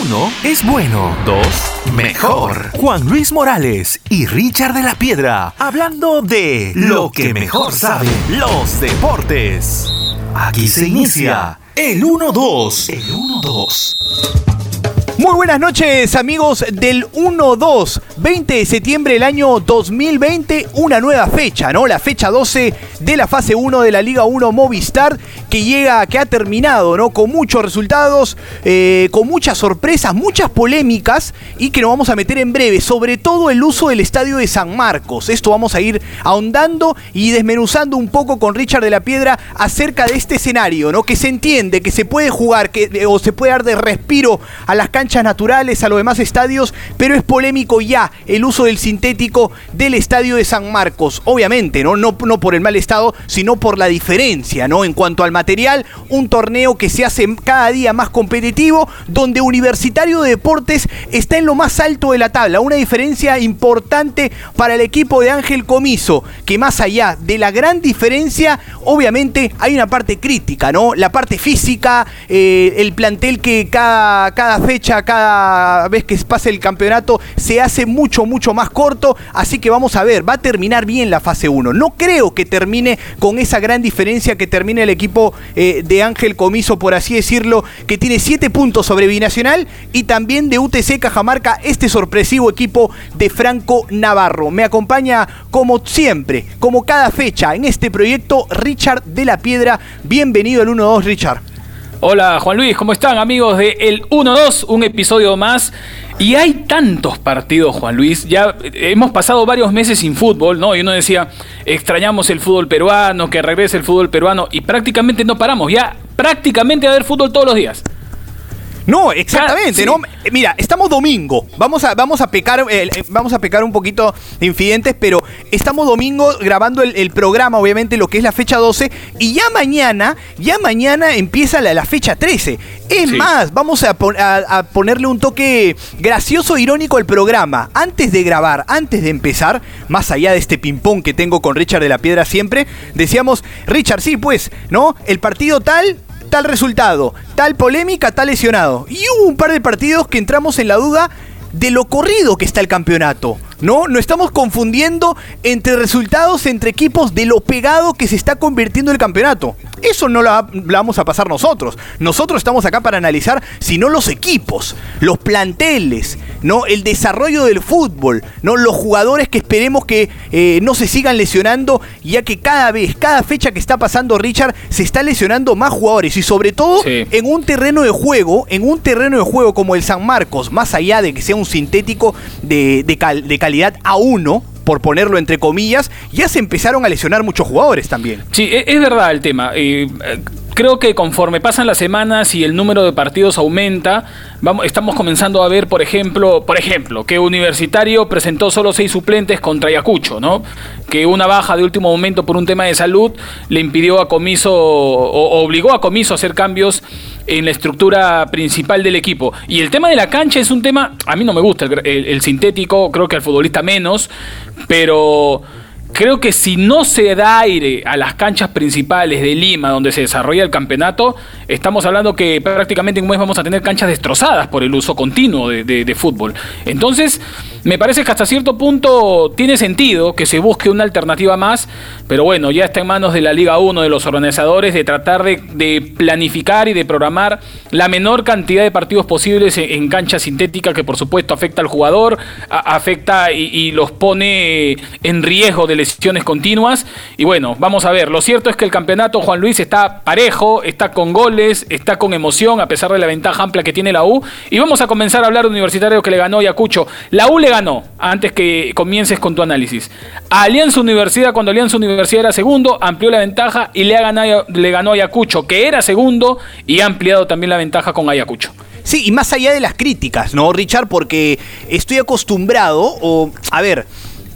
Uno es bueno. Dos, mejor. Juan Luis Morales y Richard de la Piedra hablando de lo que mejor saben los deportes. Aquí se inicia el 1-2. El 1-2. Muy buenas noches amigos del 1-2, 20 de septiembre del año 2020, una nueva fecha, ¿no? La fecha 12 de la fase 1 de la Liga 1 Movistar que llega, que ha terminado, ¿no? Con muchos resultados, eh, con muchas sorpresas, muchas polémicas y que nos vamos a meter en breve, sobre todo el uso del estadio de San Marcos. Esto vamos a ir ahondando y desmenuzando un poco con Richard de la Piedra acerca de este escenario, ¿no? Que se entiende, que se puede jugar, que, o se puede dar de respiro a las canchas naturales, a los demás estadios, pero es polémico ya el uso del sintético del estadio de San Marcos. Obviamente, ¿no? No, no por el mal estado, sino por la diferencia, ¿no? En cuanto al material, un torneo que se hace cada día más competitivo, donde Universitario de Deportes está en lo más alto de la tabla. Una diferencia importante para el equipo de Ángel Comiso, que más allá de la gran diferencia, obviamente hay una parte crítica, ¿no? La parte física, eh, el plantel que cada, cada fecha cada vez que pase el campeonato se hace mucho, mucho más corto. Así que vamos a ver, va a terminar bien la fase 1. No creo que termine con esa gran diferencia que termine el equipo eh, de Ángel Comiso, por así decirlo, que tiene 7 puntos sobre Binacional y también de UTC Cajamarca, este sorpresivo equipo de Franco Navarro. Me acompaña como siempre, como cada fecha en este proyecto, Richard de la Piedra. Bienvenido al 1-2, Richard. Hola Juan Luis, ¿cómo están amigos de El 1-2? Un episodio más. Y hay tantos partidos, Juan Luis. Ya hemos pasado varios meses sin fútbol, ¿no? Y uno decía, extrañamos el fútbol peruano, que regrese el fútbol peruano. Y prácticamente no paramos. Ya prácticamente a ver fútbol todos los días. No, exactamente. No, mira, estamos domingo. Vamos a, vamos a pecar, eh, eh, vamos a pecar un poquito de infidentes, pero estamos domingo grabando el, programa, obviamente, lo que es la fecha 12. Y ya mañana, ya mañana empieza la, fecha 13. Es más, vamos a, a, ponerle un toque gracioso, irónico al programa. Antes de grabar, antes de empezar, más allá de este ping-pong que tengo con Richard de la Piedra siempre, decíamos, Richard, sí, pues, ¿no? El partido tal, tal resultado, tal polémica, tal lesionado. Y hubo un par de partidos que entramos en la duda de lo corrido que está el campeonato. ¿No? No estamos confundiendo entre resultados entre equipos de lo pegado que se está convirtiendo el campeonato. Eso no lo, vamos a pasar nosotros. Nosotros estamos acá para analizar, si no los equipos, los planteles, ¿no? El desarrollo del fútbol, ¿no? Los jugadores que esperemos que eh, no se sigan lesionando, ya que cada vez, cada fecha que está pasando Richard, se está lesionando más jugadores. Y sobre todo en un terreno de juego, en un terreno de juego como el San Marcos, más allá de que sea un sintético de, de, de calidad A1, por ponerlo entre comillas, ya se empezaron a lesionar muchos jugadores también. Sí, e-, es verdad el tema. Eh, creo que conforme pasan las semanas y el número de partidos aumenta, vamos, estamos comenzando a ver, por ejemplo, por ejemplo, que Universitario presentó solo seis suplentes contra Ayacucho, ¿no? Que una baja de último momento por un tema de salud le impidió a Comiso o obligó a Comiso a hacer cambios en la estructura principal del equipo. Y el tema de la cancha es un tema, a mí no me gusta el sintético, creo que al futbolista menos, pero creo que si no se da aire a las canchas principales de Lima, donde se desarrolla el campeonato, estamos hablando que prácticamente en un mes vamos a tener canchas destrozadas por el uso continuo de, fútbol. Entonces, me parece que hasta cierto punto tiene sentido que se busque una alternativa más, pero bueno, ya está en manos de la Liga 1, de los organizadores, de tratar de, planificar y de programar la menor cantidad de partidos posibles en, cancha sintética, que por supuesto afecta al jugador, afecta y, y los pone en riesgo de lesiones continuas. Y bueno, vamos a ver. Lo cierto es que el campeonato, Juan Luis, está parejo, está con goles, está con emoción, a pesar de la ventaja amplia que tiene la U. Y vamos a comenzar a hablar de Universitario que le ganó Ayacucho. La U le ganó, antes que comiences con tu análisis. A Alianza Universidad, cuando Alianza Universidad era segundo, amplió la ventaja y le, ha le ganó Ayacucho, que era segundo, y ha ampliado también la ventaja con Ayacucho. Sí, y más allá de las críticas, ¿no, Richard? Porque estoy acostumbrado, o, a ver,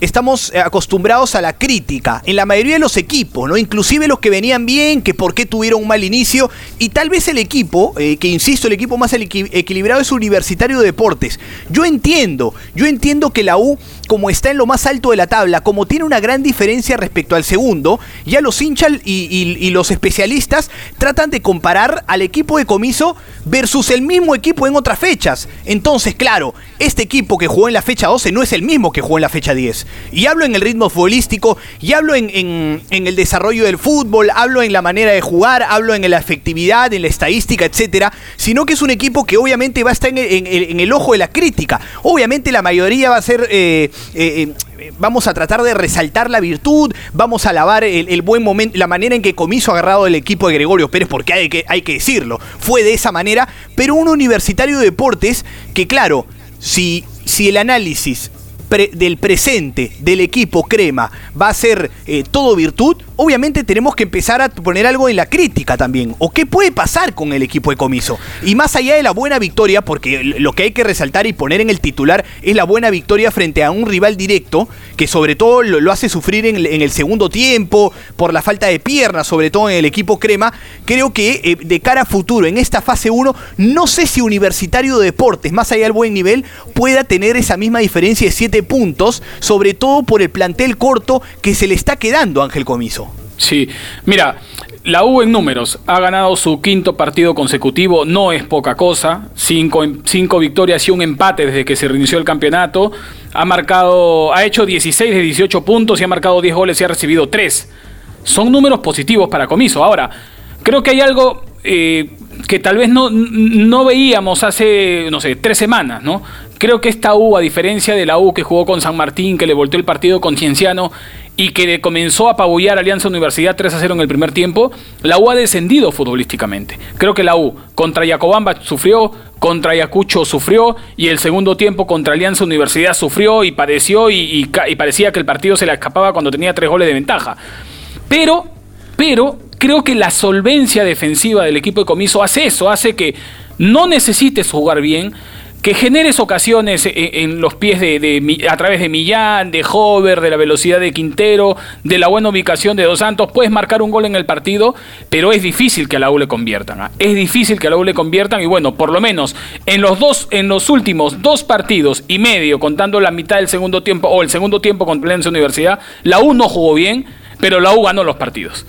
estamos eh, acostumbrados a la crítica en la mayoría de los equipos, ¿no? Inclusive los que venían bien, que por qué tuvieron un mal inicio. Y tal vez el equipo, eh, que insisto, el equipo más equilibrado es Universitario de Deportes. Yo entiendo, yo entiendo que la U como está en lo más alto de la tabla, como tiene una gran diferencia respecto al segundo, ya los hinchas y, los especialistas tratan de comparar al equipo de comiso versus el mismo equipo en otras fechas. Entonces, claro, este equipo que jugó en la fecha 12 no es el mismo que jugó en la fecha 10. Y hablo en el ritmo futbolístico, y hablo en, el desarrollo del fútbol, hablo en la manera de jugar, hablo en la efectividad, en la estadística, etcétera, sino que es un equipo que obviamente va a estar en el, ojo de la crítica. Obviamente la mayoría va a ser. Eh, eh, eh, vamos a tratar de resaltar la virtud, vamos a alabar el, buen momento, la manera en que Comiso ha agarrado el equipo de Gregorio Pérez, porque hay que, hay que decirlo, fue de esa manera, pero un universitario de deportes que, claro, si, si el análisis del presente del equipo crema va a ser todo virtud, obviamente tenemos que empezar a poner algo en la crítica también. ¿O qué puede pasar con el equipo de comiso? Y más allá de la buena victoria, porque lo que hay que resaltar y poner en el titular es la buena victoria frente a un rival directo, que sobre todo lo, hace sufrir en, el segundo tiempo, por la falta de piernas, sobre todo en el equipo crema. Creo que eh, de cara a futuro, en esta fase 1, no sé si Universitario de Deportes, más allá del buen nivel, pueda tener esa misma diferencia de 7 puntos, sobre todo por el plantel corto que se le está quedando Ángel Comiso. Sí, mira, la U en números ha ganado su quinto partido consecutivo, no es poca cosa, cinco, cinco, victorias y un empate desde que se reinició el campeonato, ha marcado, ha hecho 16 de 18 puntos y ha marcado 10 goles y ha recibido 3. Son números positivos para Comiso. Ahora, creo que hay algo eh, que tal vez no, no veíamos hace, no sé, tres semanas, ¿no? Creo que esta U, a diferencia de la U que jugó con San Martín, que le volteó el partido con Cienciano, y que comenzó a apabullar Alianza Universidad 3 a 0 en el primer tiempo, la U ha descendido futbolísticamente. Creo que la U contra Yacobamba sufrió, contra Ayacucho sufrió y el segundo tiempo contra Alianza Universidad sufrió y padeció y, parecía que el partido se le escapaba cuando tenía tres goles de ventaja. Pero, pero creo que la solvencia defensiva del equipo de comiso hace eso, hace que no necesites jugar bien, que generes ocasiones en, los pies de, a través de Millán, de Hover, de la velocidad de Quintero, de la buena ubicación de Dos Santos, puedes marcar un gol en el partido, pero es difícil que a la U le conviertan. ¿ah? Es difícil que a la U le conviertan y bueno, por lo menos en los dos, en los últimos dos partidos y medio, contando la mitad del segundo tiempo o el segundo tiempo contra la Universidad, la U no jugó bien, pero la U ganó los partidos.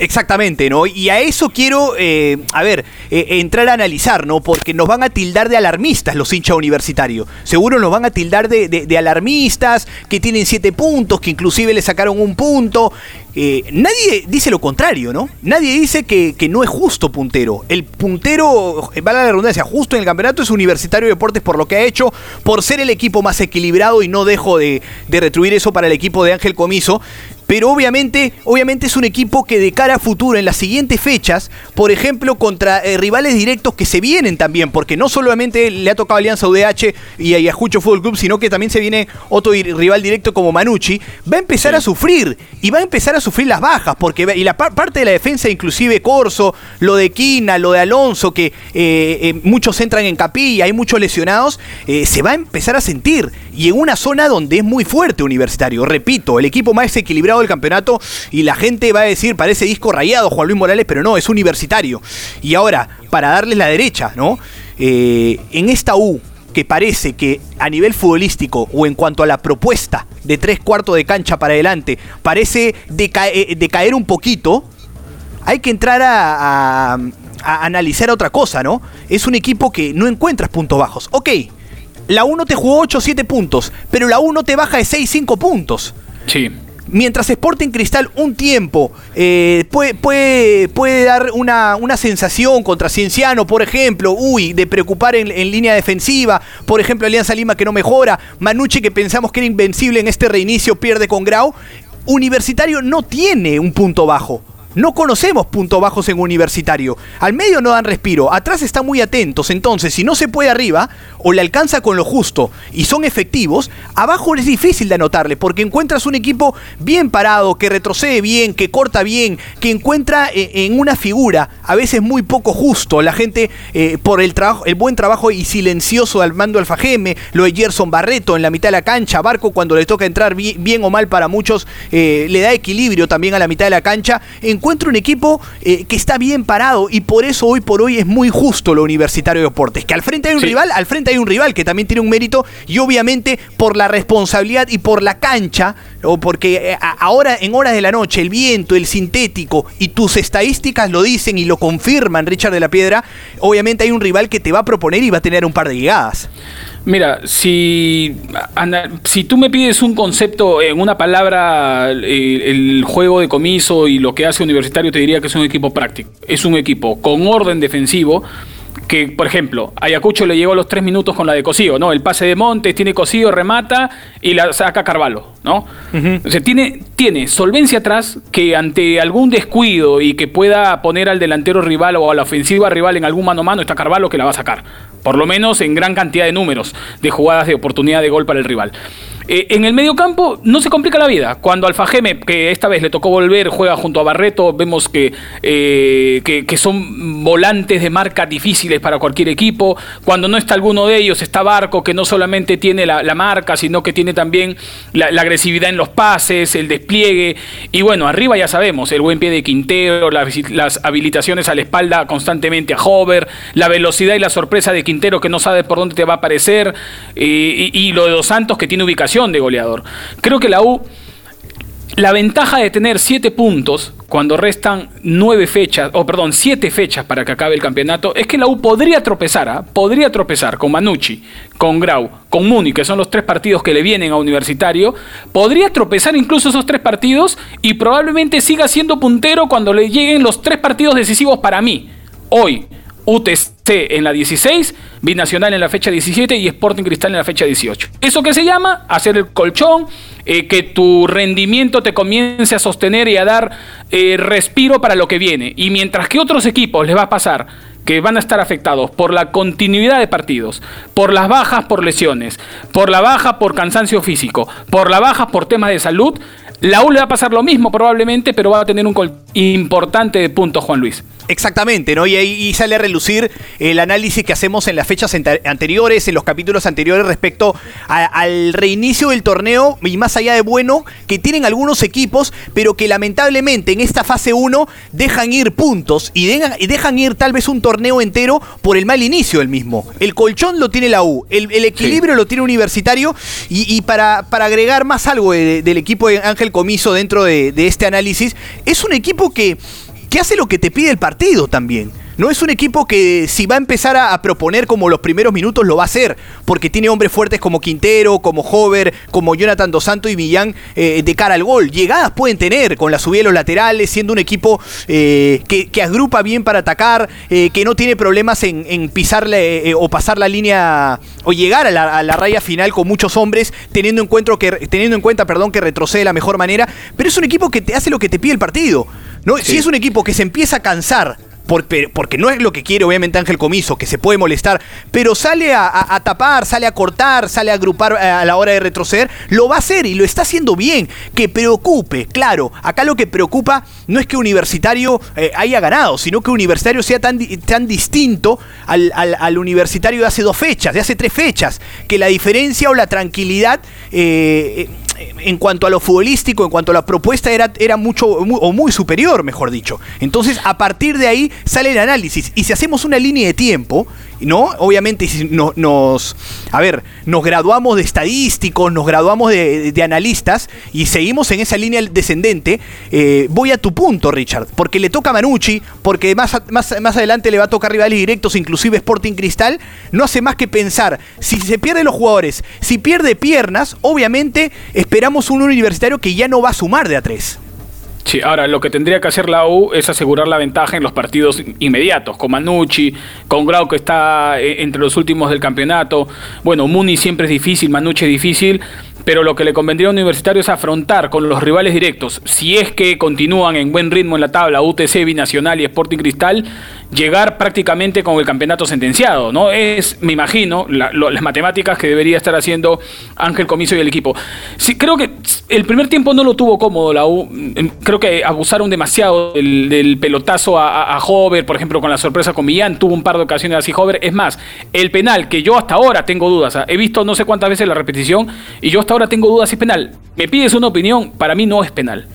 Exactamente, ¿no? Y a eso quiero, eh, a ver, eh, entrar a analizar, ¿no? Porque nos van a tildar de alarmistas los hinchas universitarios. Seguro nos van a tildar de, alarmistas, que tienen siete puntos, que inclusive le sacaron un punto. Eh, nadie dice lo contrario, ¿no? Nadie dice que, no es justo puntero. El puntero, vale la redundancia, justo en el campeonato es Universitario de Deportes por lo que ha hecho, por ser el equipo más equilibrado y no dejo de, de retruir eso para el equipo de Ángel Comiso. Pero obviamente, obviamente es un equipo que de cara a futuro, en las siguientes fechas, por ejemplo, contra eh, rivales directos que se vienen también, porque no solamente le ha tocado Alianza UDH y Ayacucho Fútbol Club, sino que también se viene otro rival directo como Manucci, va a empezar a sufrir y va a empezar a sufrir las bajas, porque y la parte de la defensa, inclusive Corso, lo de Quina, lo de Alonso, que eh, eh, muchos entran en capilla, hay muchos lesionados, se va a empezar a sentir. Y en una zona donde es muy fuerte Universitario, repito, el equipo más equilibrado el campeonato y la gente va a decir, parece disco rayado Juan Luis Morales, pero no, es universitario. Y ahora, para darles la derecha, ¿no? Eh, en esta U, que parece que a nivel futbolístico o en cuanto a la propuesta de tres cuartos de cancha para adelante, parece decaer, decaer un poquito, hay que entrar a, a, analizar otra cosa, ¿no? Es un equipo que no encuentras puntos bajos. Ok, la 1 te jugó 8 7 puntos, pero la 1 te baja de 6 5 puntos. Sí. Mientras Sporting Cristal un tiempo eh, puede, puede, puede, dar una, una, sensación contra Cienciano, por ejemplo, uy, de preocupar en, en, línea defensiva, por ejemplo, Alianza Lima que no mejora, Manucci que pensamos que era invencible en este reinicio pierde con Grau, Universitario no tiene un punto bajo. No conocemos puntos bajos en universitario. Al medio no dan respiro, atrás están muy atentos. Entonces, si no se puede arriba, o le alcanza con lo justo y son efectivos, abajo es difícil de anotarle, porque encuentras un equipo bien parado, que retrocede bien, que corta bien, que encuentra eh, en una figura, a veces muy poco justo, la gente eh, por el el buen trabajo y silencioso del mando Alfajeme, lo de Gerson Barreto en la mitad de la cancha, Barco cuando le toca entrar bien, o mal para muchos, eh, le da equilibrio también a la mitad de la cancha. Encuentro un equipo eh, que está bien parado y por eso hoy por hoy es muy justo lo Universitario de Deportes. Que al frente hay un rival, al frente hay un rival que también tiene un mérito y obviamente por la responsabilidad y por la cancha, o porque eh, ahora en horas de la noche el viento, el sintético y tus estadísticas lo dicen y lo confirman, Richard de la Piedra, obviamente hay un rival que te va a proponer y va a tener un par de llegadas. Mira, si, si tú me pides un concepto en una palabra, eh, el, juego de comiso y lo que hace Universitario, te diría que es un equipo práctico. Es un equipo con orden defensivo, que, por ejemplo, Ayacucho le llegó a los tres minutos con la de Cosío, ¿no? El pase de Montes, tiene Cosío, remata y la saca Carvalho, ¿no? O sea, tiene, tiene solvencia atrás que ante algún descuido y que pueda poner al delantero rival o a la ofensiva rival en algún mano a mano, está Carvalho que la va a sacar por lo menos en gran cantidad de números de jugadas de oportunidad de gol para el rival. Eh, en el medio campo no se complica la vida. Cuando Alfajeme, que esta vez le tocó volver, juega junto a Barreto, vemos eh, que, que, son volantes de marca para cualquier equipo. Cuando no está alguno de ellos, está Barco, que no solamente tiene la, marca, sino que tiene también la, agresividad en los pases, el despliegue. Y bueno, arriba ya sabemos, el buen pie de Quintero, las, habilitaciones a la espalda constantemente a Hover, la velocidad y la sorpresa de Quintero que no sabe por dónde te va a aparecer, eh, y, lo de Dos Santos que tiene ubicación de goleador. Creo que la U, la ventaja de tener siete puntos cuando restan nueve fechas, o perdón, siete fechas para que acabe el campeonato, es que la U podría tropezar, ¿ah? podría tropezar con Manucci, con Grau, con Muni, que son los tres partidos que le vienen a Universitario, podría tropezar incluso esos tres partidos y probablemente siga siendo puntero cuando le lleguen los tres partidos decisivos para mí. Hoy, UTC en la 16, Binacional en la fecha 17 y Sporting Cristal en la fecha 18. ¿Eso qué se llama? Hacer el colchón, eh, que tu rendimiento te comience a sostener y a dar eh, respiro para lo que viene. Y mientras que otros equipos les va a pasar que van a estar afectados por la continuidad de partidos, por las bajas por lesiones, por la baja por cansancio físico, por la baja por temas de salud, la U le va a pasar lo mismo probablemente, pero va a tener un gol importante de puntos, Juan Luis. Exactamente, ¿no? Y ahí sale a relucir el análisis que hacemos en las fechas anteriores, en los capítulos anteriores respecto al reinicio del torneo y más allá de bueno que tienen algunos equipos, pero que lamentablemente en esta fase 1 dejan ir puntos y dejan, y dejan, ir tal vez un torneo entero por el mal inicio del mismo. El colchón lo tiene la U, el, equilibrio lo tiene Universitario y, para, para, agregar más algo del equipo de Ángel Comiso dentro de este análisis, es un equipo que hace lo que te pide el partido también. No es un equipo que si va a empezar a, proponer como los primeros minutos lo va a hacer, porque tiene hombres fuertes como Quintero, como Hover, como Jonathan Dos Santos y Millán eh, de cara al gol. Llegadas pueden tener con la subida de los laterales, siendo un equipo eh, que, agrupa bien para atacar, eh, que no tiene problemas en, pisarle o pasar la línea o llegar a la, raya final con muchos hombres, teniendo en, que, teniendo en cuenta perdón, que retrocede de la mejor manera. Pero es un equipo que te hace lo que te pide el partido. ¿No? Si es un equipo que se empieza a cansar porque no es lo que quiere obviamente Ángel Comiso, que se puede molestar, pero sale a, tapar, sale a cortar, sale a agrupar eh, a la hora de retroceder, lo va a hacer y lo está haciendo bien. Que preocupe, claro, acá lo que preocupa no es que Universitario eh, haya ganado, sino que Universitario sea tan, tan distinto al, Universitario de hace dos fechas, de hace tres fechas, que la diferencia o la tranquilidad... Eh, en cuanto a lo futbolístico, en cuanto a la propuesta, era, era mucho o muy superior, mejor dicho. Entonces, a partir de ahí sale el análisis. Y si hacemos una línea de tiempo, ¿no? Obviamente, si nos, a ver, nos graduamos de estadísticos, nos graduamos de, analistas y seguimos en esa línea descendente, eh, voy a tu punto, Richard, porque le toca a Manucci, porque más, más, más adelante le va a tocar rivales directos, inclusive Sporting Cristal, no hace más que pensar, si se pierden los jugadores, si pierde piernas, obviamente esperamos un universitario que ya no va a sumar de a tres. Sí, ahora lo que tendría que hacer la U es asegurar la ventaja en los partidos inmediatos, con Manucci, con Grau que está eh, entre los últimos del campeonato. Bueno, Muni siempre es difícil, Manucci es difícil, pero lo que le convendría a Universitario es afrontar con los rivales directos, si es que continúan en buen ritmo en la tabla, UTC, Binacional y Sporting Cristal, llegar prácticamente con el campeonato sentenciado, ¿no? Es, me imagino, las matemáticas que debería estar haciendo Ángel Comiso y el equipo. Sí, creo que el primer tiempo no lo tuvo cómodo la U, em, creo que abusaron demasiado del, pelotazo a, a, Hover, por ejemplo, con la sorpresa con Millán, tuvo un par de ocasiones así Hover, es más, el penal, que yo hasta ahora tengo dudas, ¿ah? he visto no sé cuántas veces la repetición, y yo hasta ahora tengo dudas si es penal. Me pides una opinión, para mí no es penal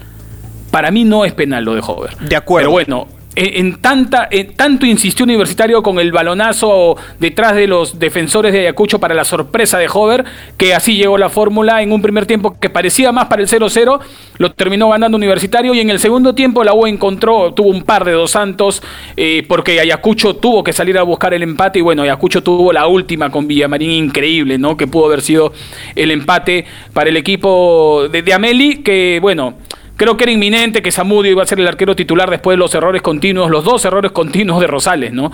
para mí no es penal lo de Hover. De acuerdo. Pero bueno, en, tanta, tanto insistió Universitario con el balonazo detrás de los defensores de Ayacucho para la sorpresa de Hover, que así llegó la fórmula en un primer tiempo que parecía más para el 0-0, lo terminó ganando Universitario y en el segundo tiempo la U encontró, tuvo un par de dos santos, eh, porque Ayacucho tuvo que salir a buscar el empate y bueno, Ayacucho tuvo la última con Villamarín increíble, ¿no? Que pudo haber sido el empate para el equipo de, de Ameli, que bueno Creo que era inminente que Samudio iba a ser el arquero titular después de los errores continuos, los dos errores continuos de Rosales, ¿no?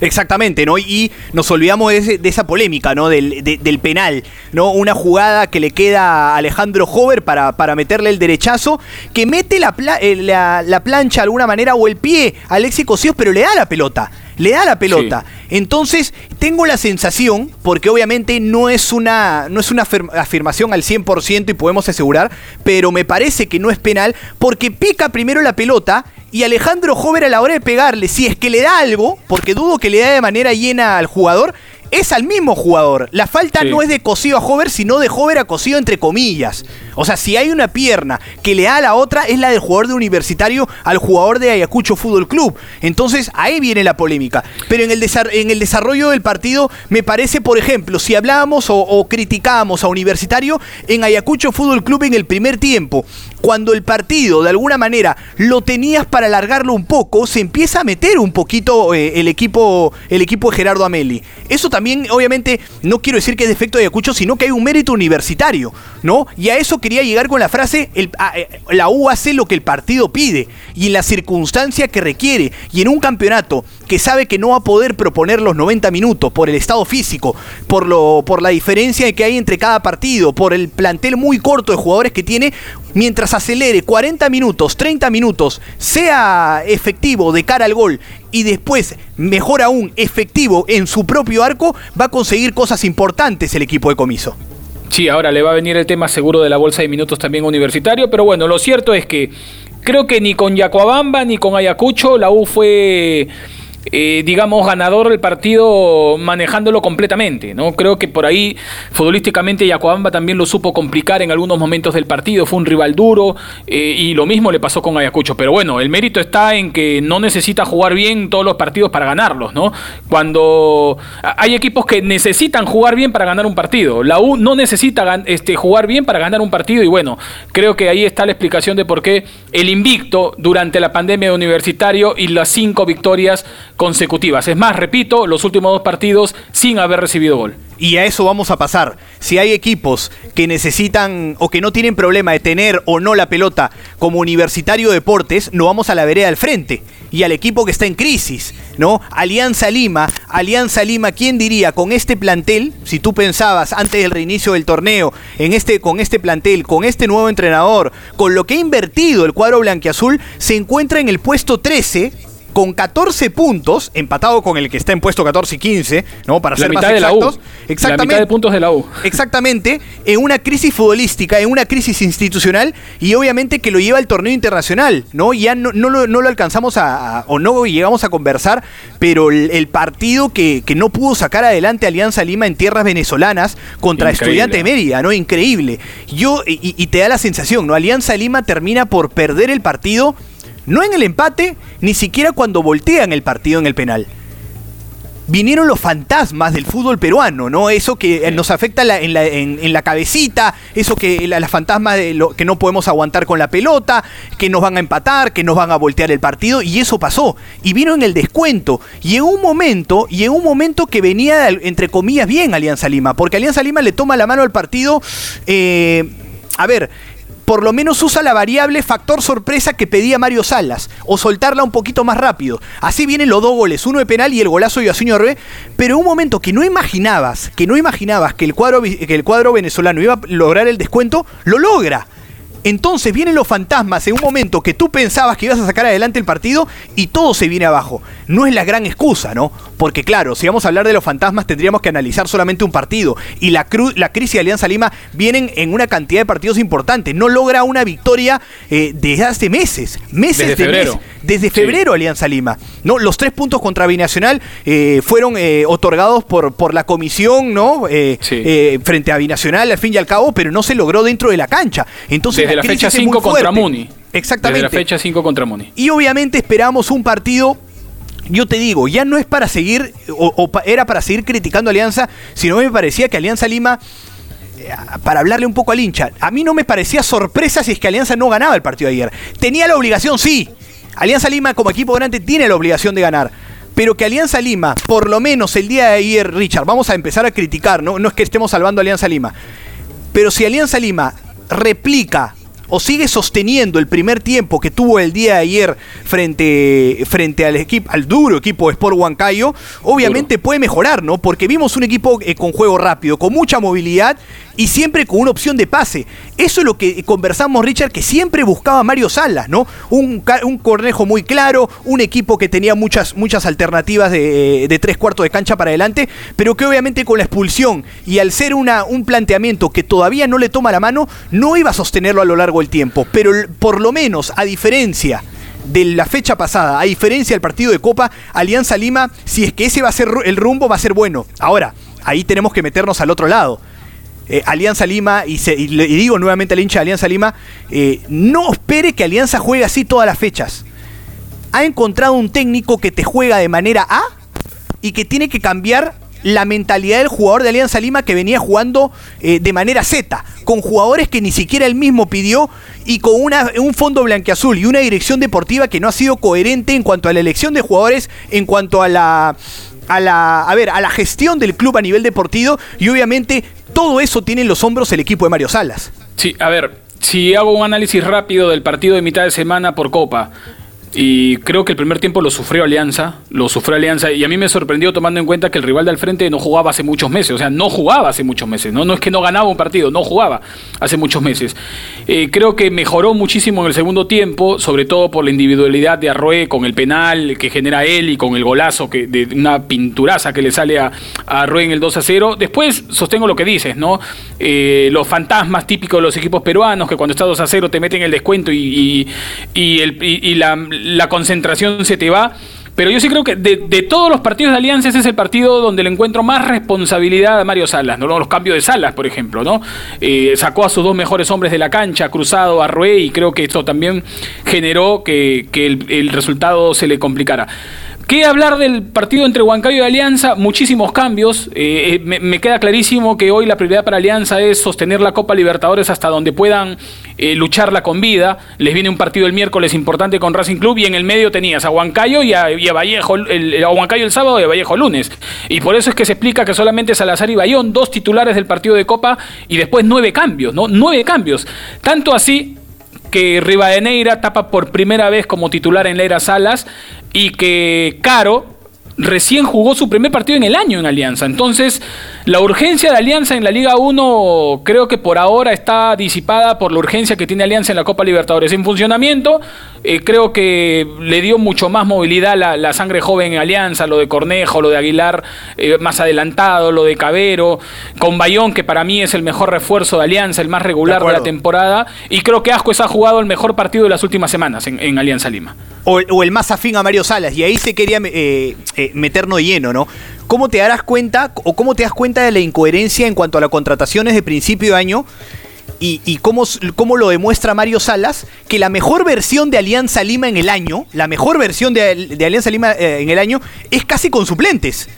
Exactamente, ¿no? Y nos olvidamos de, esa polémica, ¿no? Del, penal, ¿no? Una jugada que le queda a Alejandro Hover para, para meterle el derechazo, que mete la, eh, la, plancha de alguna manera o el pie a Alexis Cosíos, pero le da la pelota le da la pelota. Entonces, tengo la sensación, porque obviamente no es una, no es una afirmación al 100% y podemos asegurar, pero me parece que no es penal, porque pica primero la pelota y Alejandro Jover a la hora de pegarle, si es que le da algo, porque dudo que le da de manera llena al jugador, es al mismo jugador. La falta no es de cosido a Hover, sino de Hover a cosido entre comillas. O sea, si hay una pierna que le da a la otra, es la del jugador de Universitario al jugador de Ayacucho Fútbol Club. Entonces, ahí viene la polémica. Pero en el, en el desarrollo del partido, me parece, por ejemplo, si hablábamos o, criticábamos a Universitario en Ayacucho Fútbol Club en el primer tiempo, cuando el partido de alguna manera lo tenías para alargarlo un poco, se empieza a meter un poquito eh, el, equipo, el equipo de Gerardo Ameli. Eso también, obviamente, no quiero decir que es defecto de Ayacucho, sino que hay un mérito universitario, ¿no? Y a eso quería llegar con la frase, el, eh, la U hace lo que el partido pide y en la circunstancia que requiere y en un campeonato que sabe que no va a poder proponer los 90 minutos por el estado físico, por, lo, por la diferencia que hay entre cada partido, por el plantel muy corto de jugadores que tiene, mientras acelere 40 minutos, 30 minutos, sea efectivo de cara al gol y después, mejor aún, efectivo en su propio arco, va a conseguir cosas importantes el equipo de comiso. Sí, ahora le va a venir el tema seguro de la bolsa de minutos también universitario, pero bueno, lo cierto es que creo que ni con Yacuabamba ni con Ayacucho la U fue eh, digamos, ganador del partido manejándolo completamente. ¿no? Creo que por ahí futbolísticamente Yacoamba también lo supo complicar en algunos momentos del partido. Fue un rival duro eh, y lo mismo le pasó con Ayacucho. Pero bueno, el mérito está en que no necesita jugar bien todos los partidos para ganarlos. ¿no? Cuando hay equipos que necesitan jugar bien para ganar un partido. La U no necesita este, jugar bien para ganar un partido y bueno, creo que ahí está la explicación de por qué el invicto durante la pandemia de universitario y las cinco victorias consecutivas. Es más, repito, los últimos dos partidos sin haber recibido gol. Y a eso vamos a pasar. Si hay equipos que necesitan o que no tienen problema de tener o no la pelota como Universitario Deportes, no vamos a la vereda al frente. Y al equipo que está en crisis, ¿no? Alianza Lima, Alianza Lima, ¿quién diría con este plantel, si tú pensabas antes del reinicio del torneo, en este, con este plantel, con este nuevo entrenador, con lo que ha invertido el cuadro blanquiazul, se encuentra en el puesto 13 con 14 puntos, empatado con el que está en puesto 14 y 15, ¿no? Para ser más exactos. Exactamente. La mitad de puntos de la U. Exactamente, en una crisis futbolística, en una crisis institucional y obviamente que lo lleva al torneo internacional, ¿no? Ya no, no, lo, alcanzamos a, o no llegamos a conversar, pero el, partido que, que, no pudo sacar adelante Alianza Lima en tierras venezolanas contra Estudiante Mérida, ¿no? Increíble. Yo, y, y te da la sensación, ¿no? Alianza Lima termina por perder el partido no en el empate, ni siquiera cuando voltean el partido en el penal. Vinieron los fantasmas del fútbol peruano, ¿no? Eso que nos afecta en, la, cabecita, eso que las fantasmas de lo, que no podemos aguantar con la pelota, que nos van a empatar, que nos van a voltear el partido, y eso pasó. Y vino en el descuento. Y en un momento, y en un momento que venía, entre comillas, bien Alianza Lima, porque Alianza Lima le toma la mano al partido. Eh, a ver, por lo menos usa la variable factor sorpresa que pedía Mario Salas, o soltarla un poquito más rápido. Así vienen los dos goles, uno de penal y el golazo de Yosinho Hervé, pero un momento que no imaginabas, que no imaginabas que el cuadro, que el cuadro venezolano iba a lograr el descuento, lo logra. Entonces vienen los fantasmas en un momento que tú pensabas que ibas a sacar adelante el partido y todo se viene abajo. No es la gran excusa, ¿no? Porque claro, si vamos a hablar de los fantasmas tendríamos que analizar solamente un partido. Y la, la crisis de Alianza Lima vienen en una cantidad de partidos importantes. No logra una victoria eh, desde hace meses. Meses desde de febrero. Desde febrero Alianza Lima. ¿no? Los tres puntos contra Binacional eh, fueron eh, otorgados por, por la comisión, ¿no? frente a Binacional al fin y al cabo, pero no se logró dentro de la cancha. Entonces desde la, fecha 5 contra Muni. Exactamente. Desde la fecha 5 contra Muni. Y obviamente esperamos un partido yo te digo, ya no es para seguir, o, era para seguir criticando a Alianza, sino me parecía que Alianza Lima, eh, para hablarle un poco al hincha, a mí no me parecía sorpresa si es que Alianza no ganaba el partido de ayer. Tenía la obligación, sí. Alianza Lima como equipo grande tiene la obligación de ganar. Pero que Alianza Lima, por lo menos el día de ayer, Richard, vamos a empezar a criticar, no, no es que estemos salvando a Alianza Lima, pero si Alianza Lima replica o sigue sosteniendo el primer tiempo que tuvo el día de ayer frente, frente al equipo, al duro equipo de Sport Huancayo, obviamente puede mejorar, ¿no? Porque vimos un equipo eh, con juego rápido, con mucha movilidad y siempre con una opción de pase. Eso es lo que conversamos, Richard, que siempre buscaba Mario Salas, ¿no? Un, un cornejo muy claro, un equipo que tenía muchas, muchas alternativas de, de, tres cuartos de cancha para adelante, pero que obviamente con la expulsión y al ser una, un planteamiento que todavía no le toma la mano, no iba a sostenerlo a lo largo del tiempo. Pero por lo menos, a diferencia de la fecha pasada, a diferencia del partido de Copa, Alianza Lima, si es que ese va a ser el rumbo, va a ser bueno. Ahora, ahí tenemos que meternos al otro lado. Eh, Alianza Lima, y, digo nuevamente al hincha de Alianza Lima, eh, no espere que Alianza juegue así todas las fechas. Ha encontrado un técnico que te juega de manera A y que tiene que cambiar la mentalidad del jugador de Alianza Lima que venía jugando eh, de manera Z, con jugadores que ni siquiera él mismo pidió y con un fondo blanqueazul y una dirección deportiva que no ha sido coherente en cuanto a la elección de jugadores, en cuanto a la a la, a ver, a la gestión del club a nivel deportivo y obviamente todo eso tiene en los hombros el equipo de Mario Salas. Sí, a ver, si hago un análisis rápido del partido de mitad de semana por Copa, y creo que el primer tiempo lo sufrió Alianza, lo sufrió Alianza, y a mí me sorprendió tomando en cuenta que el rival del frente no jugaba hace muchos meses, o sea, no jugaba hace muchos meses, no, no es que no ganaba un partido, no jugaba hace muchos meses. Eh, creo que mejoró muchísimo en el segundo tiempo, sobre todo por la individualidad de Arrué con el penal que genera él y con el golazo que, de una pinturaza que le sale a, a en el 2 a 0. Después sostengo lo que dices, ¿no? Eh, los fantasmas típicos de los equipos peruanos, que cuando está 2 a 0 te meten el descuento y, y, el, y la la concentración se te va. Pero yo sí creo que de, todos los partidos de Alianza ese es el partido donde le encuentro más responsabilidad a Mario Salas, ¿no? Los cambios de Salas, por ejemplo, ¿no? Eh, sacó a sus dos mejores hombres de la cancha, Cruzado, a Rue, y creo que esto también generó que, el, el resultado se le complicara. ¿Qué hablar del partido entre Huancayo y Alianza? Muchísimos cambios. Eh, eh, me, queda clarísimo que hoy la prioridad para Alianza es sostener la Copa Libertadores hasta donde puedan eh, lucharla con vida. Les viene un partido el miércoles importante con Racing Club y en el medio tenías a Huancayo y a, Vallejo, el, a Huancayo el sábado y a Vallejo el lunes. Y por eso es que se explica que solamente Salazar y Bayón, dos titulares del partido de Copa y después nueve cambios, ¿no? Nueve cambios. Tanto así que Rivadeneira tapa por primera vez como titular en Leira Salas y que Caro recién jugó su primer partido en el año en Alianza. Entonces, la urgencia de Alianza en la Liga 1 creo que por ahora está disipada por la urgencia que tiene Alianza en la Copa Libertadores. En funcionamiento, eh, creo que le dio mucho más movilidad la, la, sangre joven en Alianza, lo de Cornejo, lo de Aguilar eh, más adelantado, lo de Cabero, con Bayón, que para mí es el mejor refuerzo de Alianza, el más regular de, la temporada. Y creo que Ascuez ha jugado el mejor partido de las últimas semanas en, Alianza Lima. O, el más afín a Mario Salas, y ahí se quería eh, meternos lleno, ¿no? ¿Cómo te darás cuenta o cómo te das cuenta de la incoherencia en cuanto a las contrataciones de principio de año? Y, cómo, cómo, lo demuestra Mario Salas, que la mejor versión de Alianza Lima en el año, la mejor versión de, Alianza Lima eh, en el año, es casi con suplentes.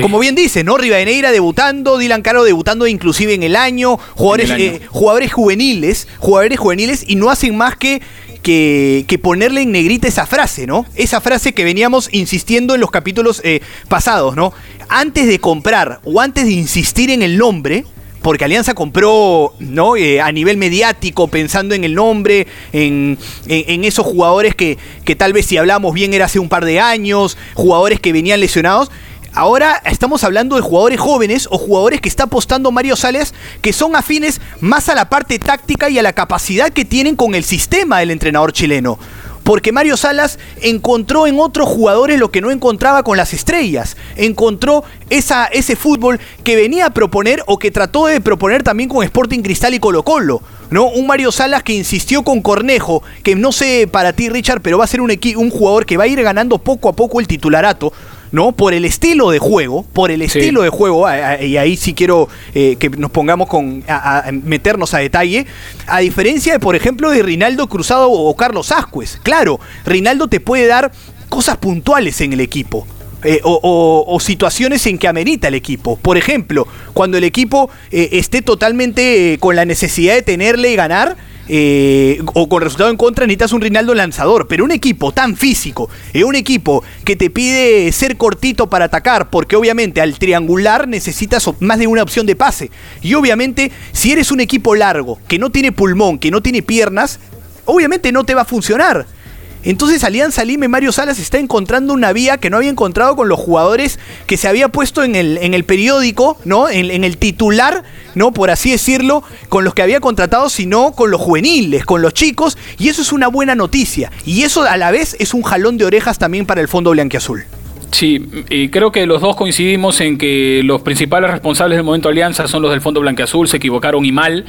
Como bien dice, ¿no? Rivadeneira debutando, Dylan Caro debutando inclusive en el año, jugadores, eh, jugadores juveniles, jugadores juveniles, y no hacen más que que, ponerle en negrita esa frase, ¿no? Esa frase que veníamos insistiendo en los capítulos eh, pasados, ¿no? Antes de comprar o antes de insistir en el nombre, porque Alianza compró ¿no? Eh, a nivel mediático, pensando en el nombre, en, esos jugadores que, que, tal vez si hablamos bien era hace un par de años, jugadores que venían lesionados. Ahora estamos hablando de jugadores jóvenes o jugadores que está apostando Mario Sales que son afines más a la parte táctica y a la capacidad que tienen con el sistema del entrenador chileno. Porque Mario Salas encontró en otros jugadores lo que no encontraba con las estrellas. Encontró esa, ese fútbol que venía a proponer o que trató de proponer también con Sporting Cristal y Colo Colo. ¿no? Un Mario Salas que insistió con Cornejo, que no sé para ti Richard, pero va a ser un, un jugador que va a ir ganando poco a poco el titularato ¿no? Por el estilo de juego, por el estilo de juego, y ahí sí quiero eh, que nos pongamos con a, meternos a detalle, a diferencia de, por ejemplo, de Rinaldo Cruzado o Carlos Ascuez. Claro, Rinaldo te puede dar cosas puntuales en el equipo. Eh, o, situaciones en que amerita el equipo. Por ejemplo, cuando el equipo eh, esté totalmente con la necesidad de tenerle y ganar, eh, o con resultado en contra necesitas un Rinaldo lanzador, pero un equipo tan físico, eh, un equipo que te pide ser cortito para atacar, porque obviamente al triangular necesitas más de una opción de pase. Y obviamente si eres un equipo largo, que no tiene pulmón, que no tiene piernas, obviamente no te va a funcionar. Entonces Alianza Lima y Mario Salas está encontrando una vía que no había encontrado con los jugadores que se había puesto en el, en el periódico, ¿no? En, el titular, ¿no? Por así decirlo, con los que había contratado, sino con los juveniles, con los chicos, y eso es una buena noticia. Y eso a la vez es un jalón de orejas también para el Fondo Blanquiazul. Sí, y creo que los dos coincidimos en que los principales responsables del momento Alianza son los del Fondo Blanquiazul, se equivocaron y mal.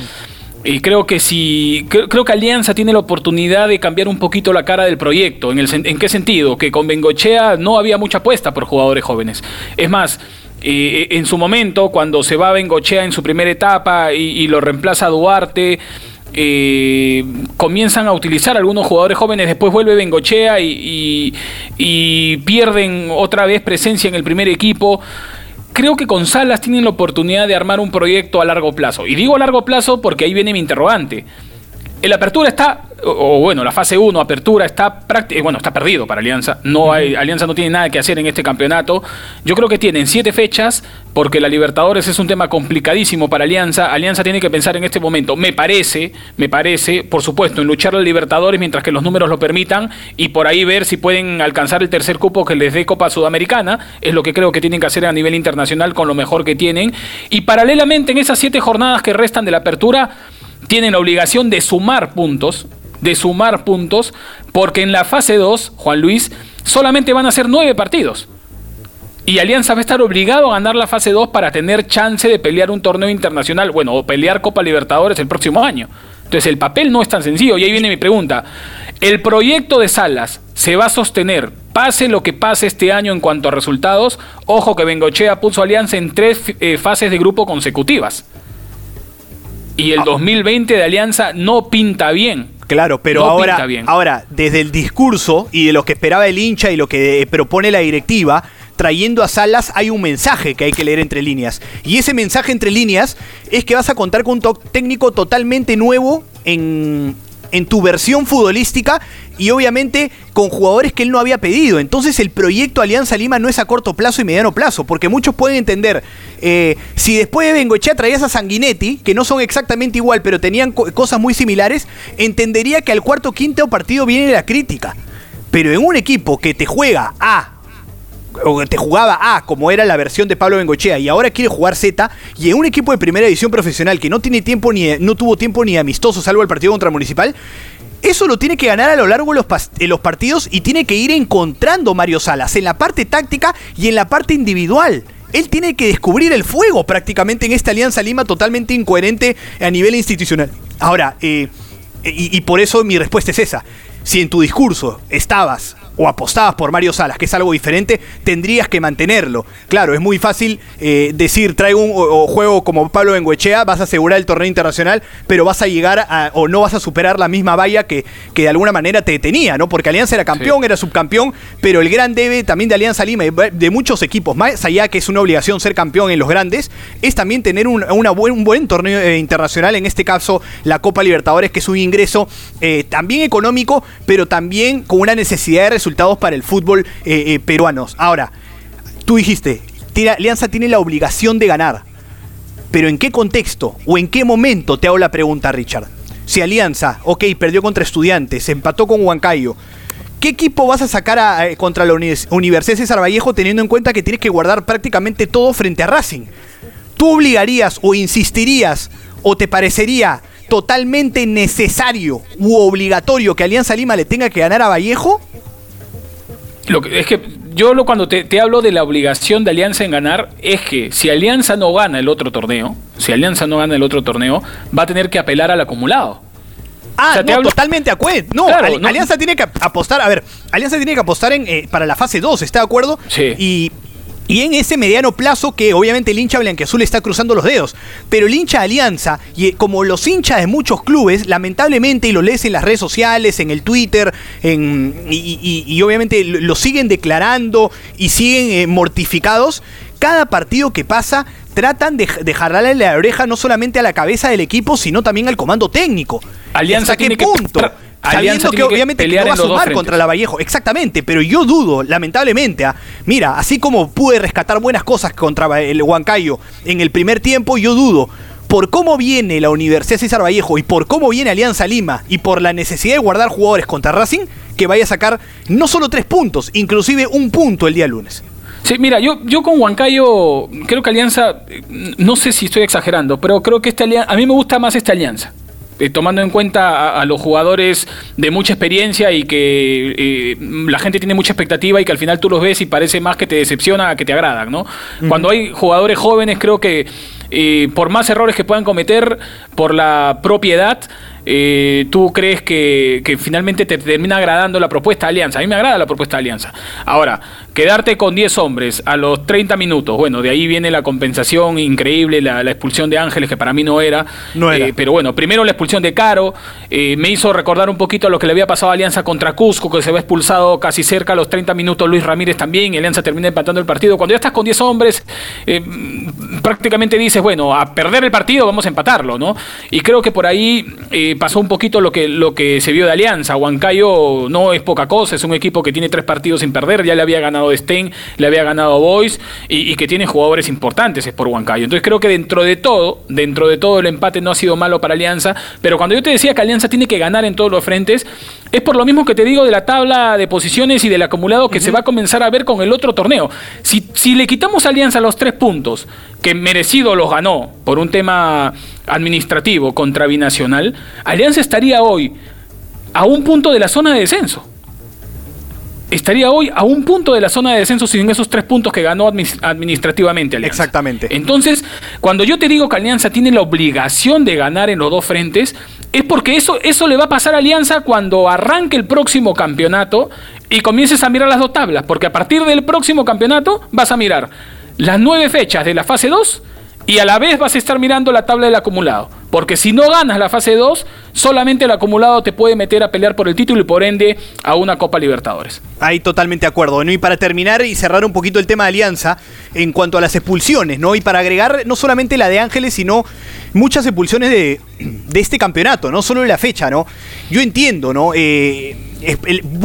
Y creo que si creo, que Alianza tiene la oportunidad de cambiar un poquito la cara del proyecto. ¿En, el, en qué sentido? Que con Bengochea no había mucha apuesta por jugadores jóvenes. Es más, eh, en su momento, cuando se va Bengochea en su primera etapa y, lo reemplaza Duarte, eh, comienzan a utilizar algunos jugadores jóvenes, después vuelve Bengochea y, pierden otra vez presencia en el primer equipo creo que con Salas tienen la oportunidad de armar un proyecto a largo plazo. Y digo a largo plazo porque ahí viene mi interrogante. El apertura está, o, bueno, la fase 1, apertura, está eh, bueno, está perdido para Alianza. No hay, Alianza no tiene nada que hacer en este campeonato. Yo creo que tienen siete fechas, porque la Libertadores es un tema complicadísimo para Alianza. Alianza tiene que pensar en este momento, me parece, me parece, por supuesto, en luchar a Libertadores mientras que los números lo permitan y por ahí ver si pueden alcanzar el tercer cupo que les dé Copa Sudamericana. Es lo que creo que tienen que hacer a nivel internacional con lo mejor que tienen. Y paralelamente en esas siete jornadas que restan de la apertura, tienen la obligación de sumar puntos, de sumar puntos, porque en la fase 2, Juan Luis, solamente van a ser nueve partidos. Y Alianza va a estar obligado a ganar la fase 2 para tener chance de pelear un torneo internacional, bueno, o pelear Copa Libertadores el próximo año. Entonces el papel no es tan sencillo. Y ahí viene mi pregunta. ¿El proyecto de Salas se va a sostener, pase lo que pase este año en cuanto a resultados? Ojo que Bengochea puso Alianza en tres eh, fases de grupo consecutivas. Y el 2020 ah. de Alianza no pinta bien. Claro, pero ahora, ahora, desde el discurso y de lo que esperaba el hincha y lo que eh, propone la directiva, trayendo a Salas hay un mensaje que hay que leer entre líneas. Y ese mensaje entre líneas es que vas a contar con un técnico totalmente nuevo en, en tu versión futbolística y obviamente con jugadores que él no había pedido. Entonces el proyecto Alianza Lima no es a corto plazo y mediano plazo, porque muchos pueden entender, eh, si después de Bengochea traías a Sanguinetti, que no son exactamente igual, pero tenían cosas muy similares, entendería que al cuarto quinto partido viene la crítica. Pero en un equipo que te juega A, o te jugaba A, como era la versión de Pablo Bengochea, y ahora quiere jugar Z, y en un equipo de primera división profesional que no tiene tiempo ni no tuvo tiempo ni amistoso, salvo el partido contra Municipal, eso lo tiene que ganar a lo largo de los, partidos y tiene que ir encontrando Mario Salas en la parte táctica y en la parte individual él tiene que descubrir el fuego prácticamente en esta Alianza Lima totalmente incoherente a nivel institucional. Ahora, eh, y, por eso mi respuesta es esa. Si en tu discurso estabas o apostabas por Mario Salas, que es algo diferente, tendrías que mantenerlo. Claro, es muy fácil eh, decir, traigo un juego como Pablo Benguechea, vas a asegurar el torneo internacional, pero vas a llegar a, o no vas a superar la misma valla que, que de alguna manera te detenía, ¿no? Porque Alianza era campeón, era subcampeón, pero el gran debe también de Alianza Lima, de muchos equipos, más allá que es una obligación ser campeón en los grandes, es también tener un, una buen, un buen torneo eh, internacional, en este caso la Copa Libertadores, que es un ingreso eh, también económico, pero también con una necesidad de resultados para el fútbol eh, eh, peruano. Ahora, tú dijiste, Alianza tiene la obligación de ganar. Pero ¿en qué contexto o en qué momento te hago la pregunta, Richard? Si Alianza, ok, perdió contra Estudiantes, empató con Huancayo, ¿qué equipo vas a sacar eh, contra la Universidad César Vallejo teniendo en cuenta que tienes que guardar prácticamente todo frente a Racing? ¿Tú obligarías o insistirías o te parecería totalmente necesario u obligatorio que Alianza Lima le tenga que ganar a Vallejo? Lo que, es que yo lo, cuando te, hablo de la obligación de Alianza en ganar, es que si Alianza no gana el otro torneo, si Alianza no gana el otro torneo, va a tener que apelar al acumulado. Ah, totalmente de acuerdo. No, Alianza tiene que apostar, a ver, Alianza tiene que apostar en, eh, para la fase 2, ¿está de acuerdo? Sí. Y y en ese mediano plazo que obviamente el hincha blanqueazul está cruzando los dedos. Pero el hincha Alianza, y eh, como los hinchas de muchos clubes, lamentablemente, y lo lees en las redes sociales, en el Twitter, y, obviamente lo siguen declarando y siguen eh, mortificados, cada partido que pasa tratan de, de jalarle la oreja no solamente a la cabeza del equipo, sino también al comando técnico. Alianza ¿Hasta qué punto? Sabiendo que obviamente no va a sumar contra la Vallejo. Exactamente, pero yo dudo, lamentablemente. Ah, mira, así como pude rescatar buenas cosas contra el Huancayo en el primer tiempo, yo dudo por cómo viene la Universidad César Vallejo y por cómo viene Alianza Lima y por la necesidad de guardar jugadores contra Racing, que vaya a sacar no solo tres puntos, inclusive un punto el día lunes. Sí, mira, yo, yo con Huancayo creo que Alianza, no sé si estoy exagerando, pero creo que esta alianza, a mí me gusta más esta alianza. Eh, tomando en cuenta a, los jugadores de mucha experiencia y que eh, la gente tiene mucha expectativa y que al final tú los ves y parece más que te decepciona que te agradan, ¿no? Cuando hay jugadores jóvenes creo que eh, por más errores que puedan cometer por la propiedad, eh, tú crees que, finalmente te termina agradando la propuesta de Alianza. A mí me agrada la propuesta de Alianza. Ahora, quedarte con 10 hombres a los 30 minutos, bueno, de ahí viene la compensación increíble, la, expulsión de Ángeles, que para mí no era. No era. Eh, pero bueno, primero la expulsión de Caro, eh, me hizo recordar un poquito a lo que le había pasado a Alianza contra Cusco, que se ve expulsado casi cerca a los 30 minutos Luis Ramírez también, y Alianza termina empatando el partido. Cuando ya estás con 10 hombres, prácticamente dices, bueno, a perder el partido vamos a empatarlo, ¿no? Y creo que por ahí pasó un poquito lo que, lo que se vio de Alianza. Huancayo no es poca cosa, es un equipo que tiene tres partidos sin perder, ya le había ganado Sten, le había ganado Boys y, que tiene jugadores importantes es por Huancayo. Entonces creo que dentro de todo, dentro de todo el empate no ha sido malo para Alianza, pero cuando yo te decía que Alianza tiene que ganar en todos los frentes, es por lo mismo que te digo de la tabla de posiciones y del acumulado que se va a comenzar a ver con el otro torneo. Si, si le quitamos a Alianza los tres puntos, que merecido los ganó por un tema administrativo contra Binacional, Alianza estaría hoy a un punto de la zona de descenso. Estaría hoy a un punto de la zona de descenso sin esos tres puntos que ganó administrativamente Alianza. Exactamente. Entonces, cuando yo te digo que Alianza tiene la obligación de ganar en los dos frentes, es porque eso, eso le va a pasar a Alianza cuando arranque el próximo campeonato y comiences a mirar las dos tablas, porque a partir del próximo campeonato vas a mirar las nueve fechas de la fase 2 y a la vez vas a estar mirando la tabla del acumulado. Porque si no ganas la fase 2, solamente el acumulado te puede meter a pelear por el título y por ende a una Copa Libertadores. Ahí totalmente de acuerdo. ¿no? Y para terminar y cerrar un poquito el tema de Alianza, en cuanto a las expulsiones, ¿no? Y para agregar no solamente la de Ángeles, sino muchas expulsiones de, este campeonato, no solo de la fecha, ¿no? Yo entiendo, ¿no? Eh,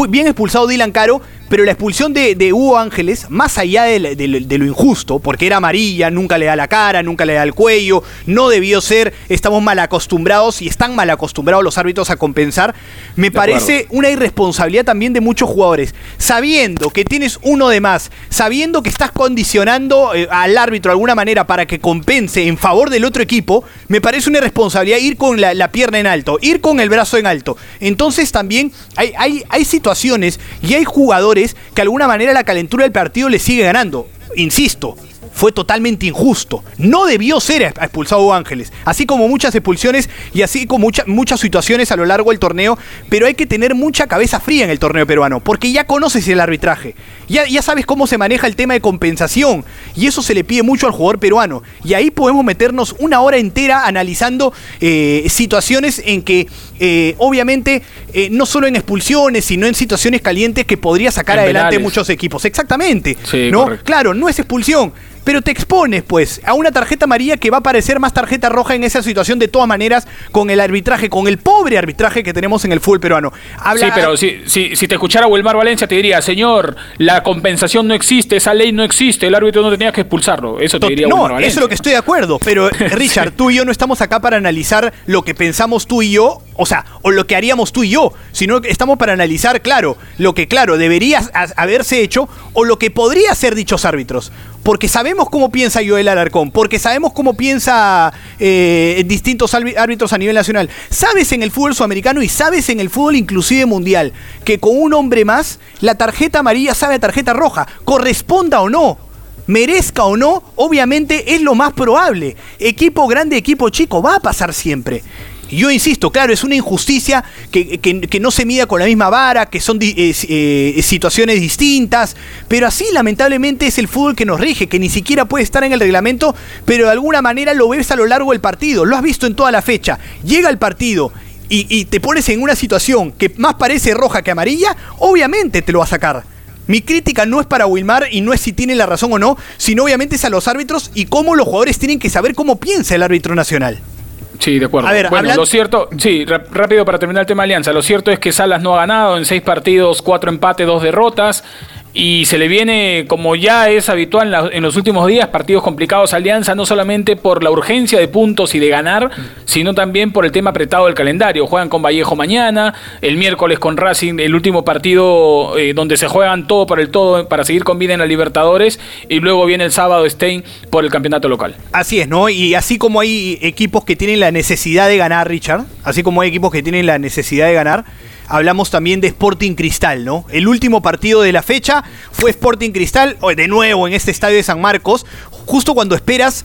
bien expulsado Dylan Caro, pero la expulsión de, Hugo Ángeles, más allá de, lo injusto, porque era amarilla, nunca le da la cara, nunca le da el cuello, no debió ser, estamos mal acostumbrados y están mal acostumbrados los árbitros a compensar, me parece una irresponsabilidad también de muchos jugadores. Sabiendo que tienes uno de más, sabiendo que estás condicionando eh, al árbitro de alguna manera para que compense en favor del otro equipo, me parece una irresponsabilidad ir con la, pierna en alto, ir con el brazo en alto. Entonces también hay, hay, hay situaciones y hay jugadores que de alguna manera la calentura del partido le sigue ganando. Insisto, fue totalmente injusto. No debió ser expulsado Ángeles, así como muchas expulsiones y así como muchas situaciones a lo largo del torneo, pero hay que tener mucha cabeza fría en el torneo peruano, porque ya conoces el arbitraje, ya, ya sabes cómo se maneja el tema de compensación, y eso se le pide mucho al jugador peruano, y ahí podemos meternos una hora entera analizando eh, situaciones en que eh, obviamente eh, no solo en expulsiones, sino en situaciones calientes que podría sacar adelante muchos equipos. Exactamente. ¿no? Claro, no es expulsión, pero te expones, pues, a una tarjeta amarilla que va a parecer más tarjeta roja en esa situación de todas maneras con el arbitraje, con el pobre arbitraje que tenemos en el fútbol peruano. Sí, pero si, si, si te escuchara Wilmar Valencia te diría, señor, la compensación no existe, esa ley no existe, el árbitro no tenía que expulsarlo. Eso te diría No, eso es lo que estoy de acuerdo, pero Richard, tú y yo no estamos acá para analizar lo que pensamos tú y yo, o sea, o lo que haríamos tú y yo, sino que estamos para analizar, claro, lo que, claro, debería haberse hecho o lo que podría ser dichos árbitros porque sabemos cómo piensa Joel Alarcón, porque sabemos cómo piensa eh, distintos árbitros a nivel nacional. Sabes en el fútbol sudamericano y sabes en el fútbol inclusive mundial que con un hombre más la tarjeta amarilla sabe a tarjeta roja, corresponda o no. Merezca o no, obviamente es lo más probable. Equipo grande, equipo chico, va a pasar siempre. Yo insisto, claro, es una injusticia que, no se mida con la misma vara, que son eh, eh, situaciones distintas, pero así lamentablemente es el fútbol que nos rige, que ni siquiera puede estar en el reglamento, pero de alguna manera lo ves a lo largo del partido, lo has visto en toda la fecha. Llega el partido y, y te pones en una situación que más parece roja que amarilla, obviamente te lo va a sacar. Mi crítica no es para Wilmar y no es si tiene la razón o no, sino obviamente es a los árbitros y cómo los jugadores tienen que saber cómo piensa el árbitro nacional. Sí, de acuerdo. A ver, bueno, lo cierto, sí, rápido para terminar el tema Alianza. Lo cierto es que Salas no ha ganado en seis partidos, cuatro empates, dos derrotas y se le viene, como ya es habitual en, los últimos días, partidos complicados Alianza, no solamente por la urgencia de puntos y de ganar, sino también por el tema apretado del calendario. Juegan con Vallejo mañana, el miércoles con Racing, el último partido eh, donde se juegan todo por el todo para seguir con vida en la Libertadores, y luego viene el sábado Stein por el campeonato local. Así es, ¿no? Y así como hay equipos que tienen la necesidad de ganar, Richard, así como hay equipos que tienen la necesidad de ganar, hablamos también de Sporting Cristal, ¿no? El último partido de la fecha fue Sporting Cristal, de nuevo en este estadio de San Marcos, justo cuando esperas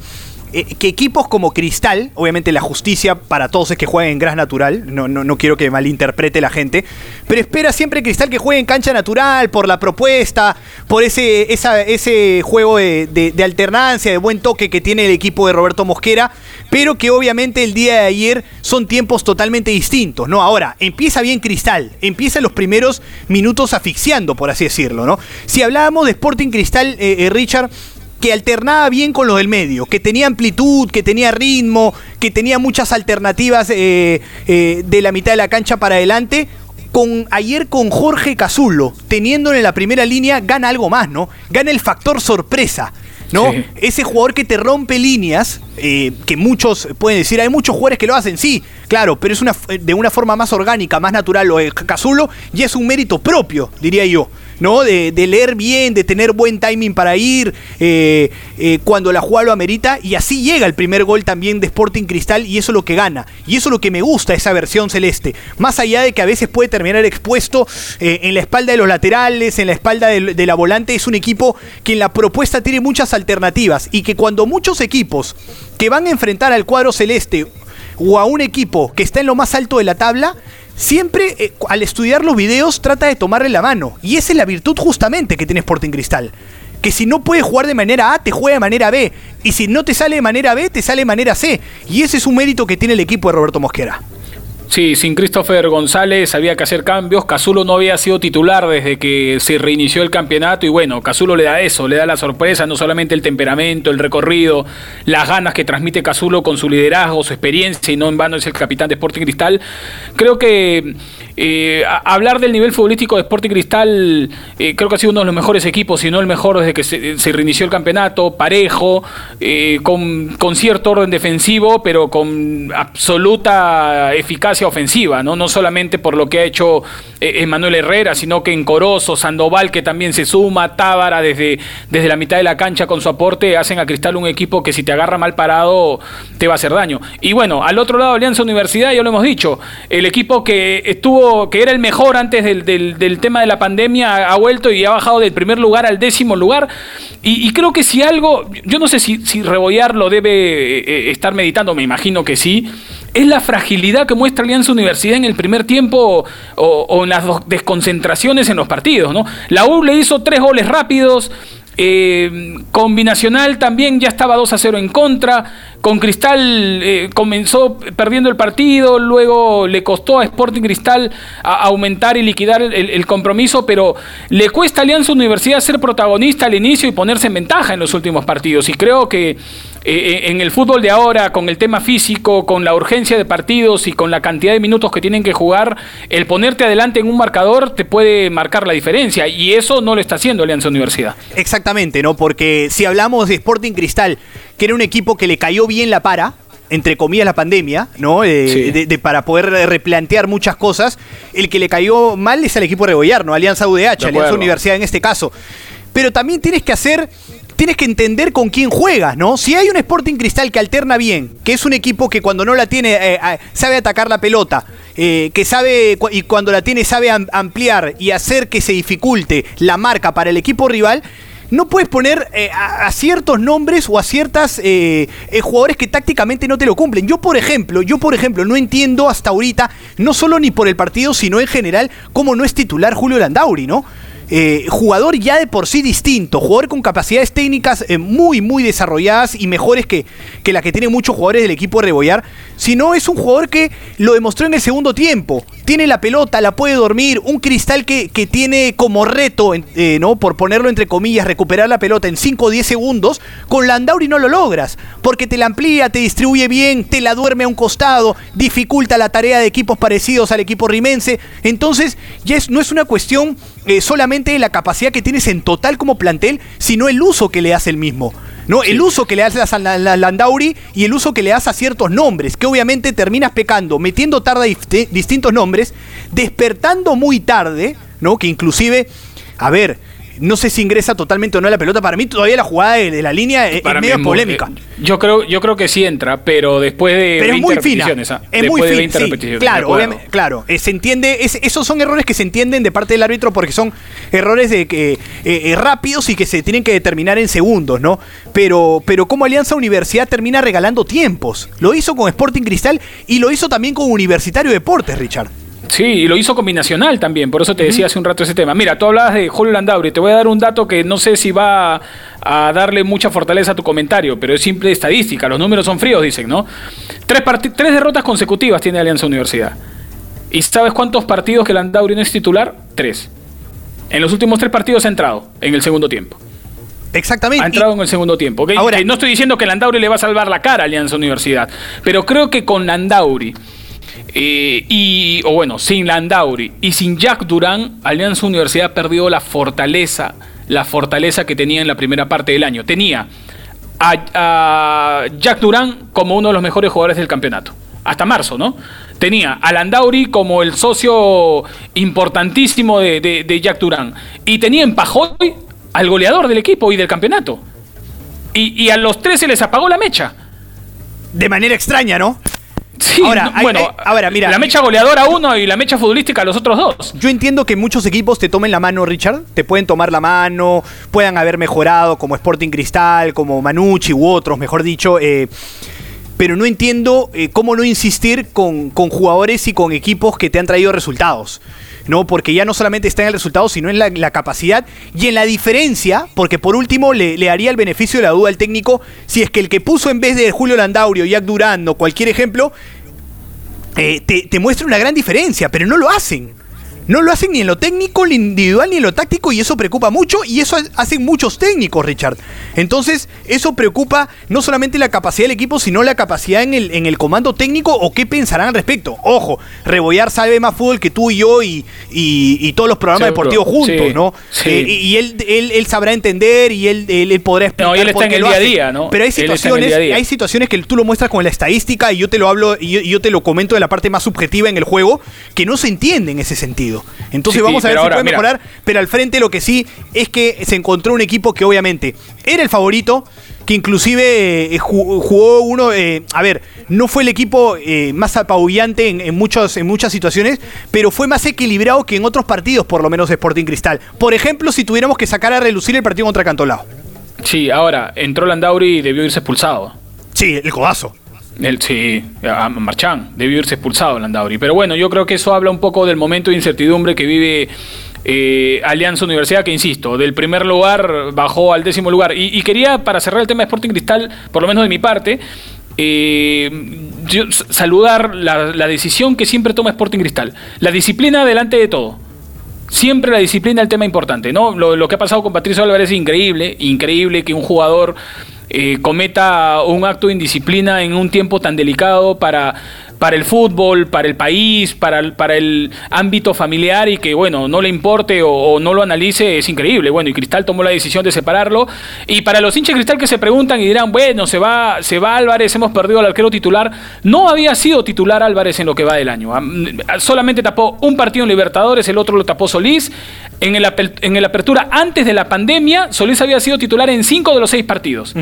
que equipos como Cristal, obviamente la justicia para todos es que jueguen en gras natural, no, no, no quiero que malinterprete la gente, pero espera siempre Cristal que juegue en cancha natural por la propuesta, por ese, ese juego de, alternancia, de buen toque que tiene el equipo de Roberto Mosquera, pero que obviamente el día de ayer son tiempos totalmente distintos, ¿no? Ahora, empieza bien Cristal, empieza los primeros minutos asfixiando, por así decirlo, ¿no? Si hablábamos de Sporting Cristal, eh, eh, Richard, que alternaba bien con los del medio, que tenía amplitud, que tenía ritmo, que tenía muchas alternativas eh, eh, de la mitad de la cancha para adelante. Con, ayer con Jorge Cazulo, teniéndolo en la primera línea, gana algo más, ¿no? Gana el factor sorpresa. ¿no? Ese jugador que te rompe líneas, eh, que muchos pueden decir, hay muchos jugadores que lo hacen, sí, claro, pero es una, de una forma más orgánica, más natural lo de Cazulo, y es un mérito propio, diría yo. ¿No? De, leer bien, de tener buen timing para ir eh, eh, cuando la jugada lo amerita. Y así llega el primer gol también de Sporting Cristal y eso es lo que gana. Y eso es lo que me gusta esa versión celeste. Más allá de que a veces puede terminar expuesto eh, en la espalda de los laterales, en la espalda de, la volante, es un equipo que en la propuesta tiene muchas alternativas y que cuando muchos equipos que van a enfrentar al cuadro celeste o a un equipo que está en lo más alto de la tabla, siempre eh, al estudiar los videos trata de tomarle la mano. Y esa es la virtud justamente que tiene Sporting Cristal. Que si no puedes jugar de manera A, te juega de manera B. Y si no te sale de manera B, te sale de manera C. Y ese es un mérito que tiene el equipo de Roberto Mosquera. Sí, sin Christopher González había que hacer cambios. Casulo no había sido titular desde que se reinició el campeonato y bueno, Casulo le da eso, le da la sorpresa, no solamente el temperamento, el recorrido, las ganas que transmite Casulo con su liderazgo, su experiencia y no en vano es el capitán de Sporting Cristal. Creo que eh, hablar del nivel futbolístico de Sporting Cristal, eh, creo que ha sido uno de los mejores equipos, si no el mejor desde que se, reinició el campeonato, parejo, eh, con, con, cierto orden defensivo, pero con absoluta eficacia ofensiva, ¿no? no solamente por lo que ha hecho Emanuel Herrera, sino que en Corozo, Sandoval, que también se suma, Tábara desde, desde la mitad de la cancha con su aporte, hacen a Cristal un equipo que si te agarra mal parado te va a hacer daño. Y bueno, al otro lado, Alianza Universidad, ya lo hemos dicho, el equipo que estuvo que era el mejor antes del, tema de la pandemia, ha, vuelto y ha bajado del primer lugar al décimo lugar. Y, creo que si algo, yo no sé si, si Rebollar lo debe eh, eh, estar meditando, me imagino que sí, es la fragilidad que muestra Alianza Universidad en el primer tiempo o, en las desconcentraciones en los partidos. ¿no? La U le hizo tres goles rápidos. Eh, combinacional también ya estaba 2 a 0 en contra. Con Cristal eh, comenzó perdiendo el partido, luego le costó a Sporting Cristal aumentar y liquidar el, compromiso, pero le cuesta a Alianza Universidad ser protagonista al inicio y ponerse en ventaja en los últimos partidos. Y creo que eh, eh, en el fútbol de ahora, con el tema físico, con la urgencia de partidos y con la cantidad de minutos que tienen que jugar, el ponerte adelante en un marcador te puede marcar la diferencia. Y eso no lo está haciendo Alianza Universidad. Exactamente, ¿no? Porque si hablamos de Sporting Cristal, que era un equipo que le cayó bien la para, entre comillas, la pandemia, ¿no? de, para poder replantear muchas cosas. El que le cayó mal es al equipo de ¿no? Alianza UDH, Alianza Universidad en este caso. Pero también tienes que hacer, tienes que entender con quién juegas, ¿no? Si hay un Sporting Cristal que alterna bien, que es un equipo que cuando no la tiene eh, eh, sabe atacar la pelota, eh, que sabe y cuando la tiene sabe ampliar y hacer que se dificulte la marca para el equipo rival, no puedes poner eh, a, ciertos nombres o a ciertas eh, eh, jugadores que tácticamente no te lo cumplen. Yo, por ejemplo, yo, por ejemplo, no entiendo hasta ahorita, no solo ni por el partido, sino en general, cómo no es titular Julio Landauri, ¿no? Eh, jugador ya de por sí distinto, jugador con capacidades técnicas eh, muy, muy desarrolladas y mejores que, que la que tienen muchos jugadores del equipo de Rebollar, sino es un jugador que lo demostró en el segundo tiempo. Tiene la pelota, la puede dormir, un cristal que, que tiene como reto, eh, ¿no? Por ponerlo entre comillas, recuperar la pelota en 5 o 10 segundos, con Landauri no lo logras, porque te la amplía, te distribuye bien, te la duerme a un costado, dificulta la tarea de equipos parecidos al equipo rimense. Entonces, ya es, no es una cuestión solamente la capacidad que tienes en total como plantel, sino el uso que le hace el mismo. ¿no? El uso que le haces a la, Landauri y el uso que le das a ciertos nombres, que obviamente terminas pecando, metiendo tarde distintos nombres, despertando muy tarde, ¿no? Que inclusive, a ver, no sé si ingresa totalmente o no la pelota. Para mí todavía la jugada de, la línea es, medio polémica. Eh, yo creo, yo creo que sí entra, pero después de pero es muy fina. ¿ah? Es muy fina. claro, obviamente, claro. Eh, se entiende, esos son errores que se entienden de parte del árbitro porque son errores de que eh, rápidos y que se tienen que determinar en segundos, ¿no? Pero, pero como Alianza Universidad termina regalando tiempos. Lo hizo con Sporting Cristal y lo hizo también con Universitario Deportes, Richard. Sí, y lo hizo combinacional también, por eso te decía hace un rato ese tema. Mira, tú hablabas de Julio Landauri, te voy a dar un dato que no sé si va a, darle mucha fortaleza a tu comentario, pero es simple estadística, los números son fríos, dicen, ¿no? Tres, tres derrotas consecutivas tiene Alianza Universidad. ¿Y sabes cuántos partidos que Landauri no es titular? Tres. En los últimos tres partidos ha entrado en el segundo tiempo. Exactamente. Ha entrado en el segundo tiempo. Ahora, no estoy diciendo que Landauri le va a salvar la cara a Alianza Universidad, pero creo que con Landauri eh, y, o bueno, sin Landauri y sin Jack Durán, Alianza Universidad perdió la fortaleza, la fortaleza que tenía en la primera parte del año. Tenía a, Jack Durán como uno de los mejores jugadores del campeonato. Hasta marzo, ¿no? Tenía a Landauri como el socio importantísimo de, Jack Durán. Y tenía en Pajoy al goleador del equipo y del campeonato. Y, y a los tres se les apagó la mecha. De manera extraña, ¿no? Sí, ahora, bueno, ahora, mira. La mecha goleadora uno y la mecha futbolística los otros dos. Yo entiendo que muchos equipos te tomen la mano, Richard. Te pueden tomar la mano, puedan haber mejorado, como Sporting Cristal, como Manucci u otros, mejor dicho. Eh, pero no entiendo eh, cómo no insistir con, con jugadores y con equipos que te han traído resultados. ¿No? Porque ya no solamente está en el resultado, sino en la, capacidad y en la diferencia, porque por último le, le, haría el beneficio de la duda al técnico si es que el que puso en vez de Julio Landaurio, Jack Durán o cualquier ejemplo, eh, te, te muestra una gran diferencia, pero no lo hacen. No lo hacen ni en lo técnico, ni individual, ni en lo táctico, y eso preocupa mucho, y eso hacen muchos técnicos, Richard. Entonces, eso preocupa no solamente la capacidad del equipo, sino la capacidad en el, en el comando técnico o qué pensarán al respecto. Ojo, Rebollar sabe más fútbol que tú y yo y, y, todos los programas deportivos juntos, ¿no? Eh, y él, él, sabrá entender y él, él, podrá explicar. No, él está en el día a día, ¿no? Pero hay situaciones, hay situaciones que tú lo muestras con la estadística y yo te lo hablo y yo te lo comento de la parte más subjetiva en el juego, que no se entiende en ese sentido. Entonces vamos a ver si puede mejorar. Pero al frente lo que sí es que se encontró un equipo que obviamente era el favorito, que inclusive eh, jugó uno, eh, a ver, no fue el equipo eh, más apabullante en, en muchas situaciones, pero fue más equilibrado que en otros partidos, por lo menos de Sporting Cristal. Por ejemplo, si tuviéramos que sacar a relucir el partido contra Cantolao. Sí, ahora, entró Landauri y debió irse expulsado. Sí, el codazo. El, sí, a Marchán, debió irse expulsado Landauri. Pero bueno, yo creo que eso habla un poco del momento de incertidumbre que vive eh, Alianza Universidad, que insisto, del primer lugar bajó al décimo lugar. Y, quería, para cerrar el tema de Sporting Cristal, por lo menos de mi parte, eh, saludar la, decisión que siempre toma Sporting Cristal. La disciplina delante de todo. Siempre la disciplina es el tema importante, ¿no? Lo, lo que ha pasado con Patricio Álvarez es increíble, increíble que un jugador eh, cometa un acto de indisciplina en un tiempo tan delicado para para el fútbol, para el país, para el, para el ámbito familiar y que, bueno, no le importe o, no lo analice, es increíble. Bueno, y Cristal tomó la decisión de separarlo. Y para los hinchas Cristal que se preguntan y dirán, bueno, se va, se va Álvarez, hemos perdido al arquero titular, no había sido titular Álvarez en lo que va del año. Solamente tapó un partido en Libertadores, el otro lo tapó Solís. En el, en el apertura antes de la pandemia, Solís había sido titular en cinco de los seis partidos.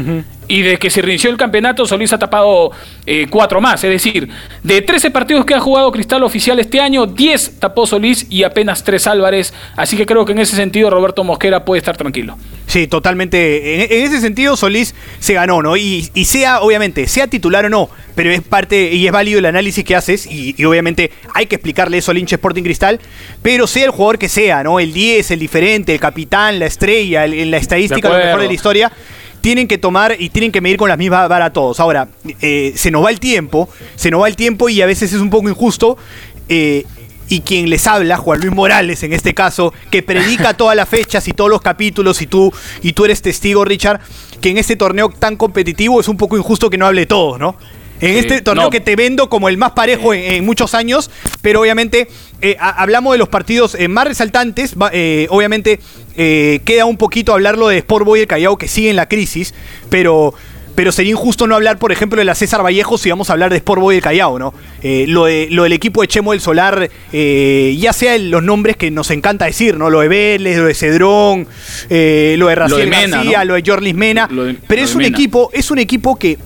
Y de que se reinició el campeonato, Solís ha tapado eh, cuatro más. Es decir, de 13 partidos que ha jugado Cristal oficial este año, 10 tapó Solís y apenas 3 Álvarez. Así que creo que en ese sentido Roberto Mosquera puede estar tranquilo. Sí, totalmente. En, ese sentido, Solís se ganó, ¿no? Y, sea, obviamente, sea titular o no, pero es parte y es válido el análisis que haces. Y, obviamente hay que explicarle eso al hincha Sporting Cristal. Pero sea el jugador que sea, ¿no? El 10, el diferente, el capitán, la estrella, en la estadística, lo mejor de la historia tienen que tomar y tienen que medir con las mismas varas todos. Ahora, eh, se nos va el tiempo, se nos va el tiempo y a veces es un poco injusto. Eh, y quien les habla, Juan Luis Morales en este caso, que predica todas las fechas y todos los capítulos y tú, y tú eres testigo, Richard, que en este torneo tan competitivo es un poco injusto que no hable todo, ¿no? En este torneo que te vendo como el más parejo en, muchos años, pero obviamente eh, hablamos de los partidos eh, más resaltantes. Eh, obviamente queda un poquito hablarlo de Sport Boy el Callao que sigue en la crisis, pero pero sería injusto no hablar, por ejemplo, de la César Vallejo si vamos a hablar de Sport Boy del Callao, ¿no? lo, de, lo del equipo de Chemo del Solar, ya sea los nombres que nos encanta decir, ¿no? Lo de Vélez, lo de Cedrón, lo de Raciel García, lo de Jorlis Mena. pero es un equipo, es un equipo que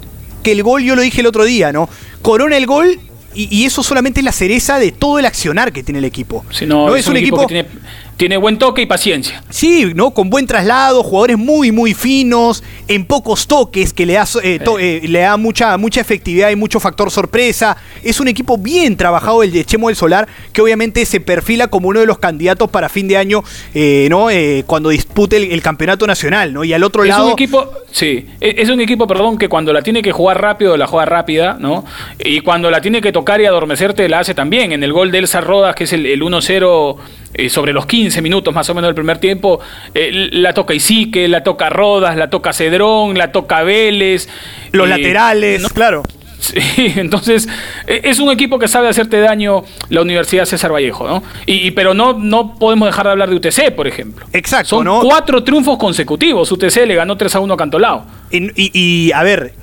el gol, yo lo dije el otro día, ¿no? Corona el gol y, eso solamente es la cereza de todo el accionar que tiene el equipo. no, es, un, equipo, que tiene tiene buen toque y paciencia. Sí, ¿no? Con buen traslado, jugadores muy, muy finos, en pocos toques, que le da, eh, eh, le da mucha, mucha efectividad y mucho factor sorpresa. Es un equipo bien trabajado el de Chemo del Solar, que obviamente se perfila como uno de los candidatos para fin de año, eh, ¿no? cuando dispute el, campeonato nacional, ¿no? Y al otro lado. Es un equipo, sí, e, es un equipo, perdón, que cuando la tiene que jugar rápido, la juega rápida, ¿no? Y cuando la tiene que tocar y adormecerte, la hace también. En el gol de Elsa Rodas, que es el, el 1-0 sobre los 15 15 minutos más o menos del primer tiempo, eh, la toca Isique, la toca Rodas, la toca Cedrón, la toca Vélez. Los eh, laterales, claro. Sí, entonces es un equipo que sabe hacerte daño la Universidad César Vallejo, ¿no? Y, pero no, no podemos dejar de hablar de UTC, por ejemplo. Exacto. Son cuatro triunfos consecutivos. UTC le ganó 3 a 1 a Cantolao. Y, y, a ver,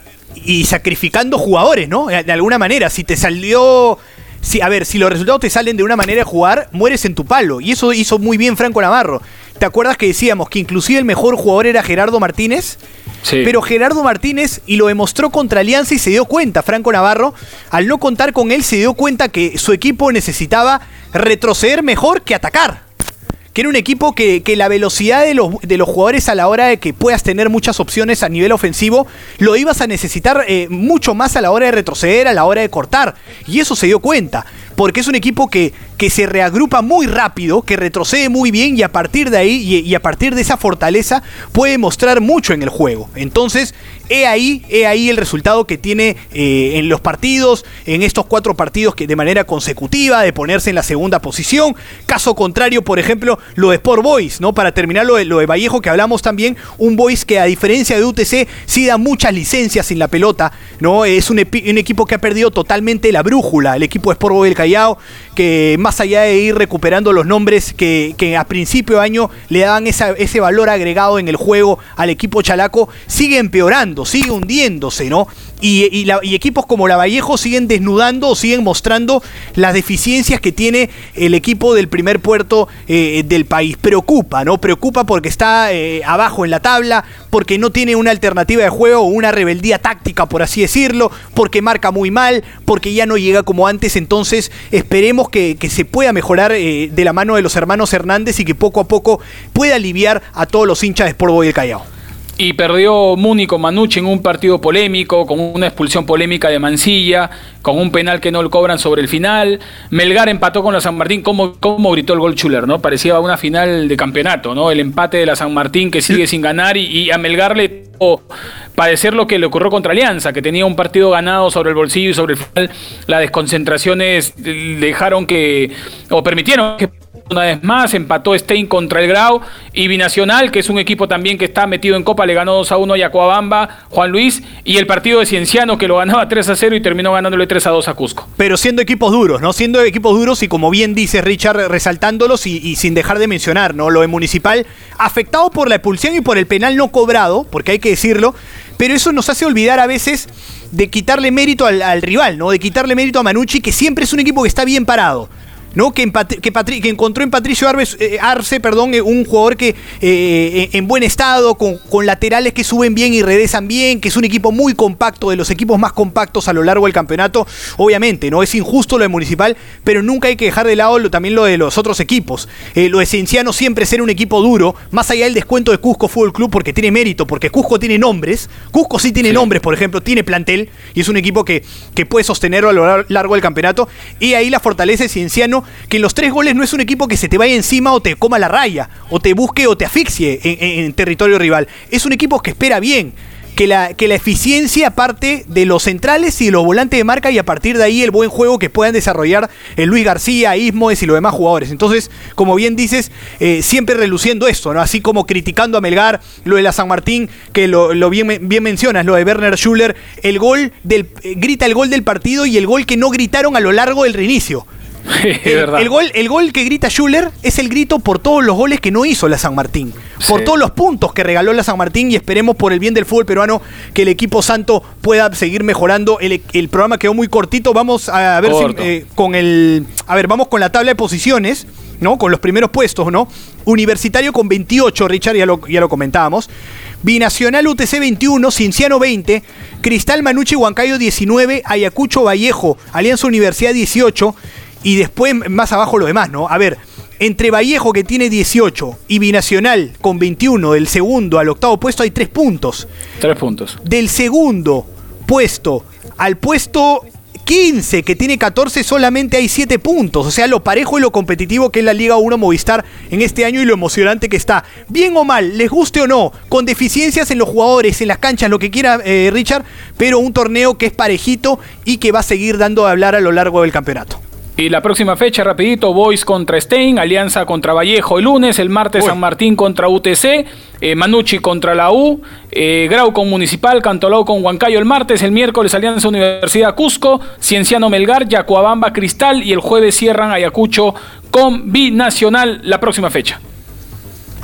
y sacrificando jugadores, ¿no? De alguna manera, si te salió si, a ver, si los resultados te salen de una manera de jugar, mueres en tu palo. Y eso hizo muy bien Franco Navarro. ¿Te acuerdas que decíamos que inclusive el mejor jugador era Gerardo Martínez? Sí. Pero Gerardo Martínez, y lo demostró contra Alianza y se dio cuenta, Franco Navarro, al no contar con él, se dio cuenta que su equipo necesitaba retroceder mejor que atacar que era un equipo que, la velocidad de los, de los, jugadores a la hora de que puedas tener muchas opciones a nivel ofensivo, lo ibas a necesitar eh, mucho más a la hora de retroceder, a la hora de cortar. Y eso se dio cuenta, porque es un equipo que, que se reagrupa muy rápido, que retrocede muy bien y a partir de ahí y, a partir de esa fortaleza puede mostrar mucho en el juego. Entonces, he ahí, he ahí el resultado que tiene eh, en los partidos, en estos cuatro partidos que de manera consecutiva, de ponerse en la segunda posición. Caso contrario, por ejemplo, lo de Sport Boys, ¿no? Para terminar lo de, Vallejo que hablamos también, un Boys que a diferencia de UTC sí da muchas licencias sin la pelota, ¿no? Es un, equipo que ha perdido totalmente la brújula, el equipo de Sport Boys del Callao, que más allá de ir recuperando los nombres que, a principio de año le daban ese valor agregado en el juego al equipo chalaco, sigue empeorando, sigue hundiéndose, ¿no? Y, equipos como la Vallejo siguen desnudando o siguen mostrando las deficiencias que tiene el equipo del primer puerto eh, del país. Preocupa, ¿no? Preocupa porque está eh, abajo en la tabla, porque no tiene una alternativa de juego o una rebeldía táctica, por así decirlo, porque marca muy mal, porque ya no llega como antes. Entonces esperemos que, se pueda mejorar eh, de la mano de los hermanos Hernández y que poco a poco pueda aliviar a todos los hinchas de Sport Boy del Callao y perdió Muni con Manucci en un partido polémico, con una expulsión polémica de Mancilla, con un penal que no lo cobran sobre el final. Melgar empató con la San Martín, como, como gritó el gol Chuler, ¿no? Parecía una final de campeonato, ¿no? El empate de la San Martín que sigue sin ganar y, a Melgar le padecer lo que le ocurrió contra Alianza, que tenía un partido ganado sobre el bolsillo y sobre el final. Las desconcentraciones dejaron que, o permitieron que una vez más, empató Stein contra el Grau y Binacional, que es un equipo también que está metido en Copa, le ganó 2 a 1 a Yacuabamba, Juan Luis, y el partido de Cienciano que lo ganaba 3 a 0 y terminó ganándole 3 a 2 a Cusco. Pero siendo equipos duros, ¿no? Siendo equipos duros y como bien dice Richard, resaltándolos y, sin dejar de mencionar, ¿no? Lo de Municipal, afectado por la expulsión y por el penal no cobrado, porque hay que decirlo, pero eso nos hace olvidar a veces de quitarle mérito al, al rival, ¿no? De quitarle mérito a Manucci, que siempre es un equipo que está bien parado ¿no? Que, que, encontró en Patricio eh, Arce perdón, eh, un jugador que eh, en buen estado, con, con, laterales que suben bien y regresan bien, que es un equipo muy compacto, de los equipos más compactos a lo largo del campeonato. Obviamente, no es injusto lo de Municipal, pero nunca hay que dejar de lado también lo de los otros equipos. lo de Cienciano siempre ser un equipo duro, más allá del descuento de Cusco Fútbol Club, porque tiene mérito, porque Cusco tiene nombres. Cusco sí tiene nombres, por ejemplo, tiene plantel y es un equipo que, que puede sostenerlo a lo largo del campeonato. Y ahí la fortaleza de Cienciano, que en los tres goles no es un equipo que se te vaya encima o te coma la raya, o te busque o te asfixie en, territorio rival. Es un equipo que espera bien que la, que la eficiencia parte de los centrales y de los volantes de marca y a partir de ahí el buen juego que puedan desarrollar el Luis García, Ismoes y los demás jugadores. Entonces, como bien dices, eh, siempre reluciendo esto, ¿no? Así como criticando a Melgar, lo de la San Martín, que lo, lo bien, bien, mencionas, lo de Werner Schuller, el gol del, eh, grita el gol del partido y el gol que no gritaron a lo largo del reinicio. el, gol, el gol que grita Schuller es el grito por todos los goles que no hizo la San Martín, por todos los puntos que regaló la San Martín y esperemos por el bien del fútbol peruano que el equipo santo pueda seguir mejorando. El, programa quedó muy cortito, vamos a ver si, eh, con el... A ver, vamos con la tabla de posiciones. ¿no? Con los primeros puestos, ¿no? Universitario con 28, Richard, ya lo, ya lo comentábamos. Binacional UTC 21, Cinciano 20, Cristal Manucci Huancayo 19, Ayacucho Vallejo, Alianza Universidad 18, y después más abajo lo demás, ¿no? A ver, entre Vallejo que tiene 18 y Binacional con 21, del segundo al octavo puesto hay tres puntos. Tres puntos. Del segundo puesto al puesto 15, que tiene 14, solamente hay 7 puntos. O sea, lo parejo y lo competitivo que es la Liga 1 Movistar en este año y lo emocionante que está. Bien o mal, les guste o no, con deficiencias en los jugadores, en las canchas, lo que quiera eh, Richard, pero un torneo que es parejito y que va a seguir dando de hablar a lo largo del campeonato. Y la próxima fecha, rapidito, Boys contra Stein, Alianza contra Vallejo el lunes, el martes San Martín contra UTC, eh, Manucci contra la U, eh, Grau con Municipal, Cantolao con Huancayo el martes, el miércoles Alianza Universidad Cusco, Cienciano Melgar, Yacuabamba Cristal y el jueves cierran Ayacucho con Binacional la próxima fecha.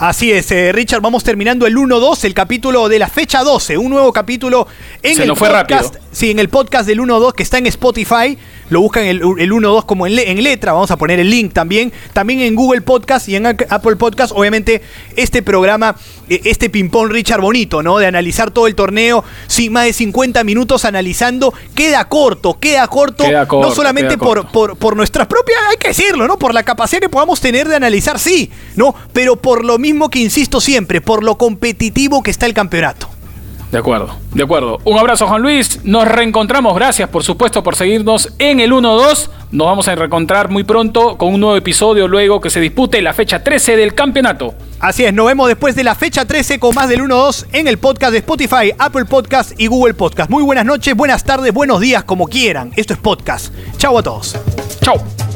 Así es, eh, Richard, vamos terminando el 1-2, el capítulo de la fecha 12, un nuevo capítulo en el podcast. Sí, en el podcast del 1-2 que está en Spotify lo buscan el, el 1-2 como en, en, letra, vamos a poner el link también, también en Google Podcast y en Apple Podcast, obviamente este programa, e, este ping-pong Richard bonito, ¿no? De analizar todo el torneo, sin más de 50 minutos analizando, queda corto, queda corto, no solamente por, por, por nuestras propias, hay que decirlo, ¿no? Por la capacidad que podamos tener de analizar, sí, ¿no? Pero por lo mismo que insisto siempre, por lo competitivo que está el campeonato. De acuerdo, de acuerdo. Un abrazo, Juan Luis. Nos reencontramos. Gracias, por supuesto, por seguirnos en el 1-2. Nos vamos a reencontrar muy pronto con un nuevo episodio luego que se dispute la fecha 13 del campeonato. Así es, nos vemos después de la fecha 13 con más del 1-2 en el podcast de Spotify, Apple Podcast y Google Podcast. Muy buenas noches, buenas tardes, buenos días, como quieran. Esto es podcast. Chau a todos. Chau.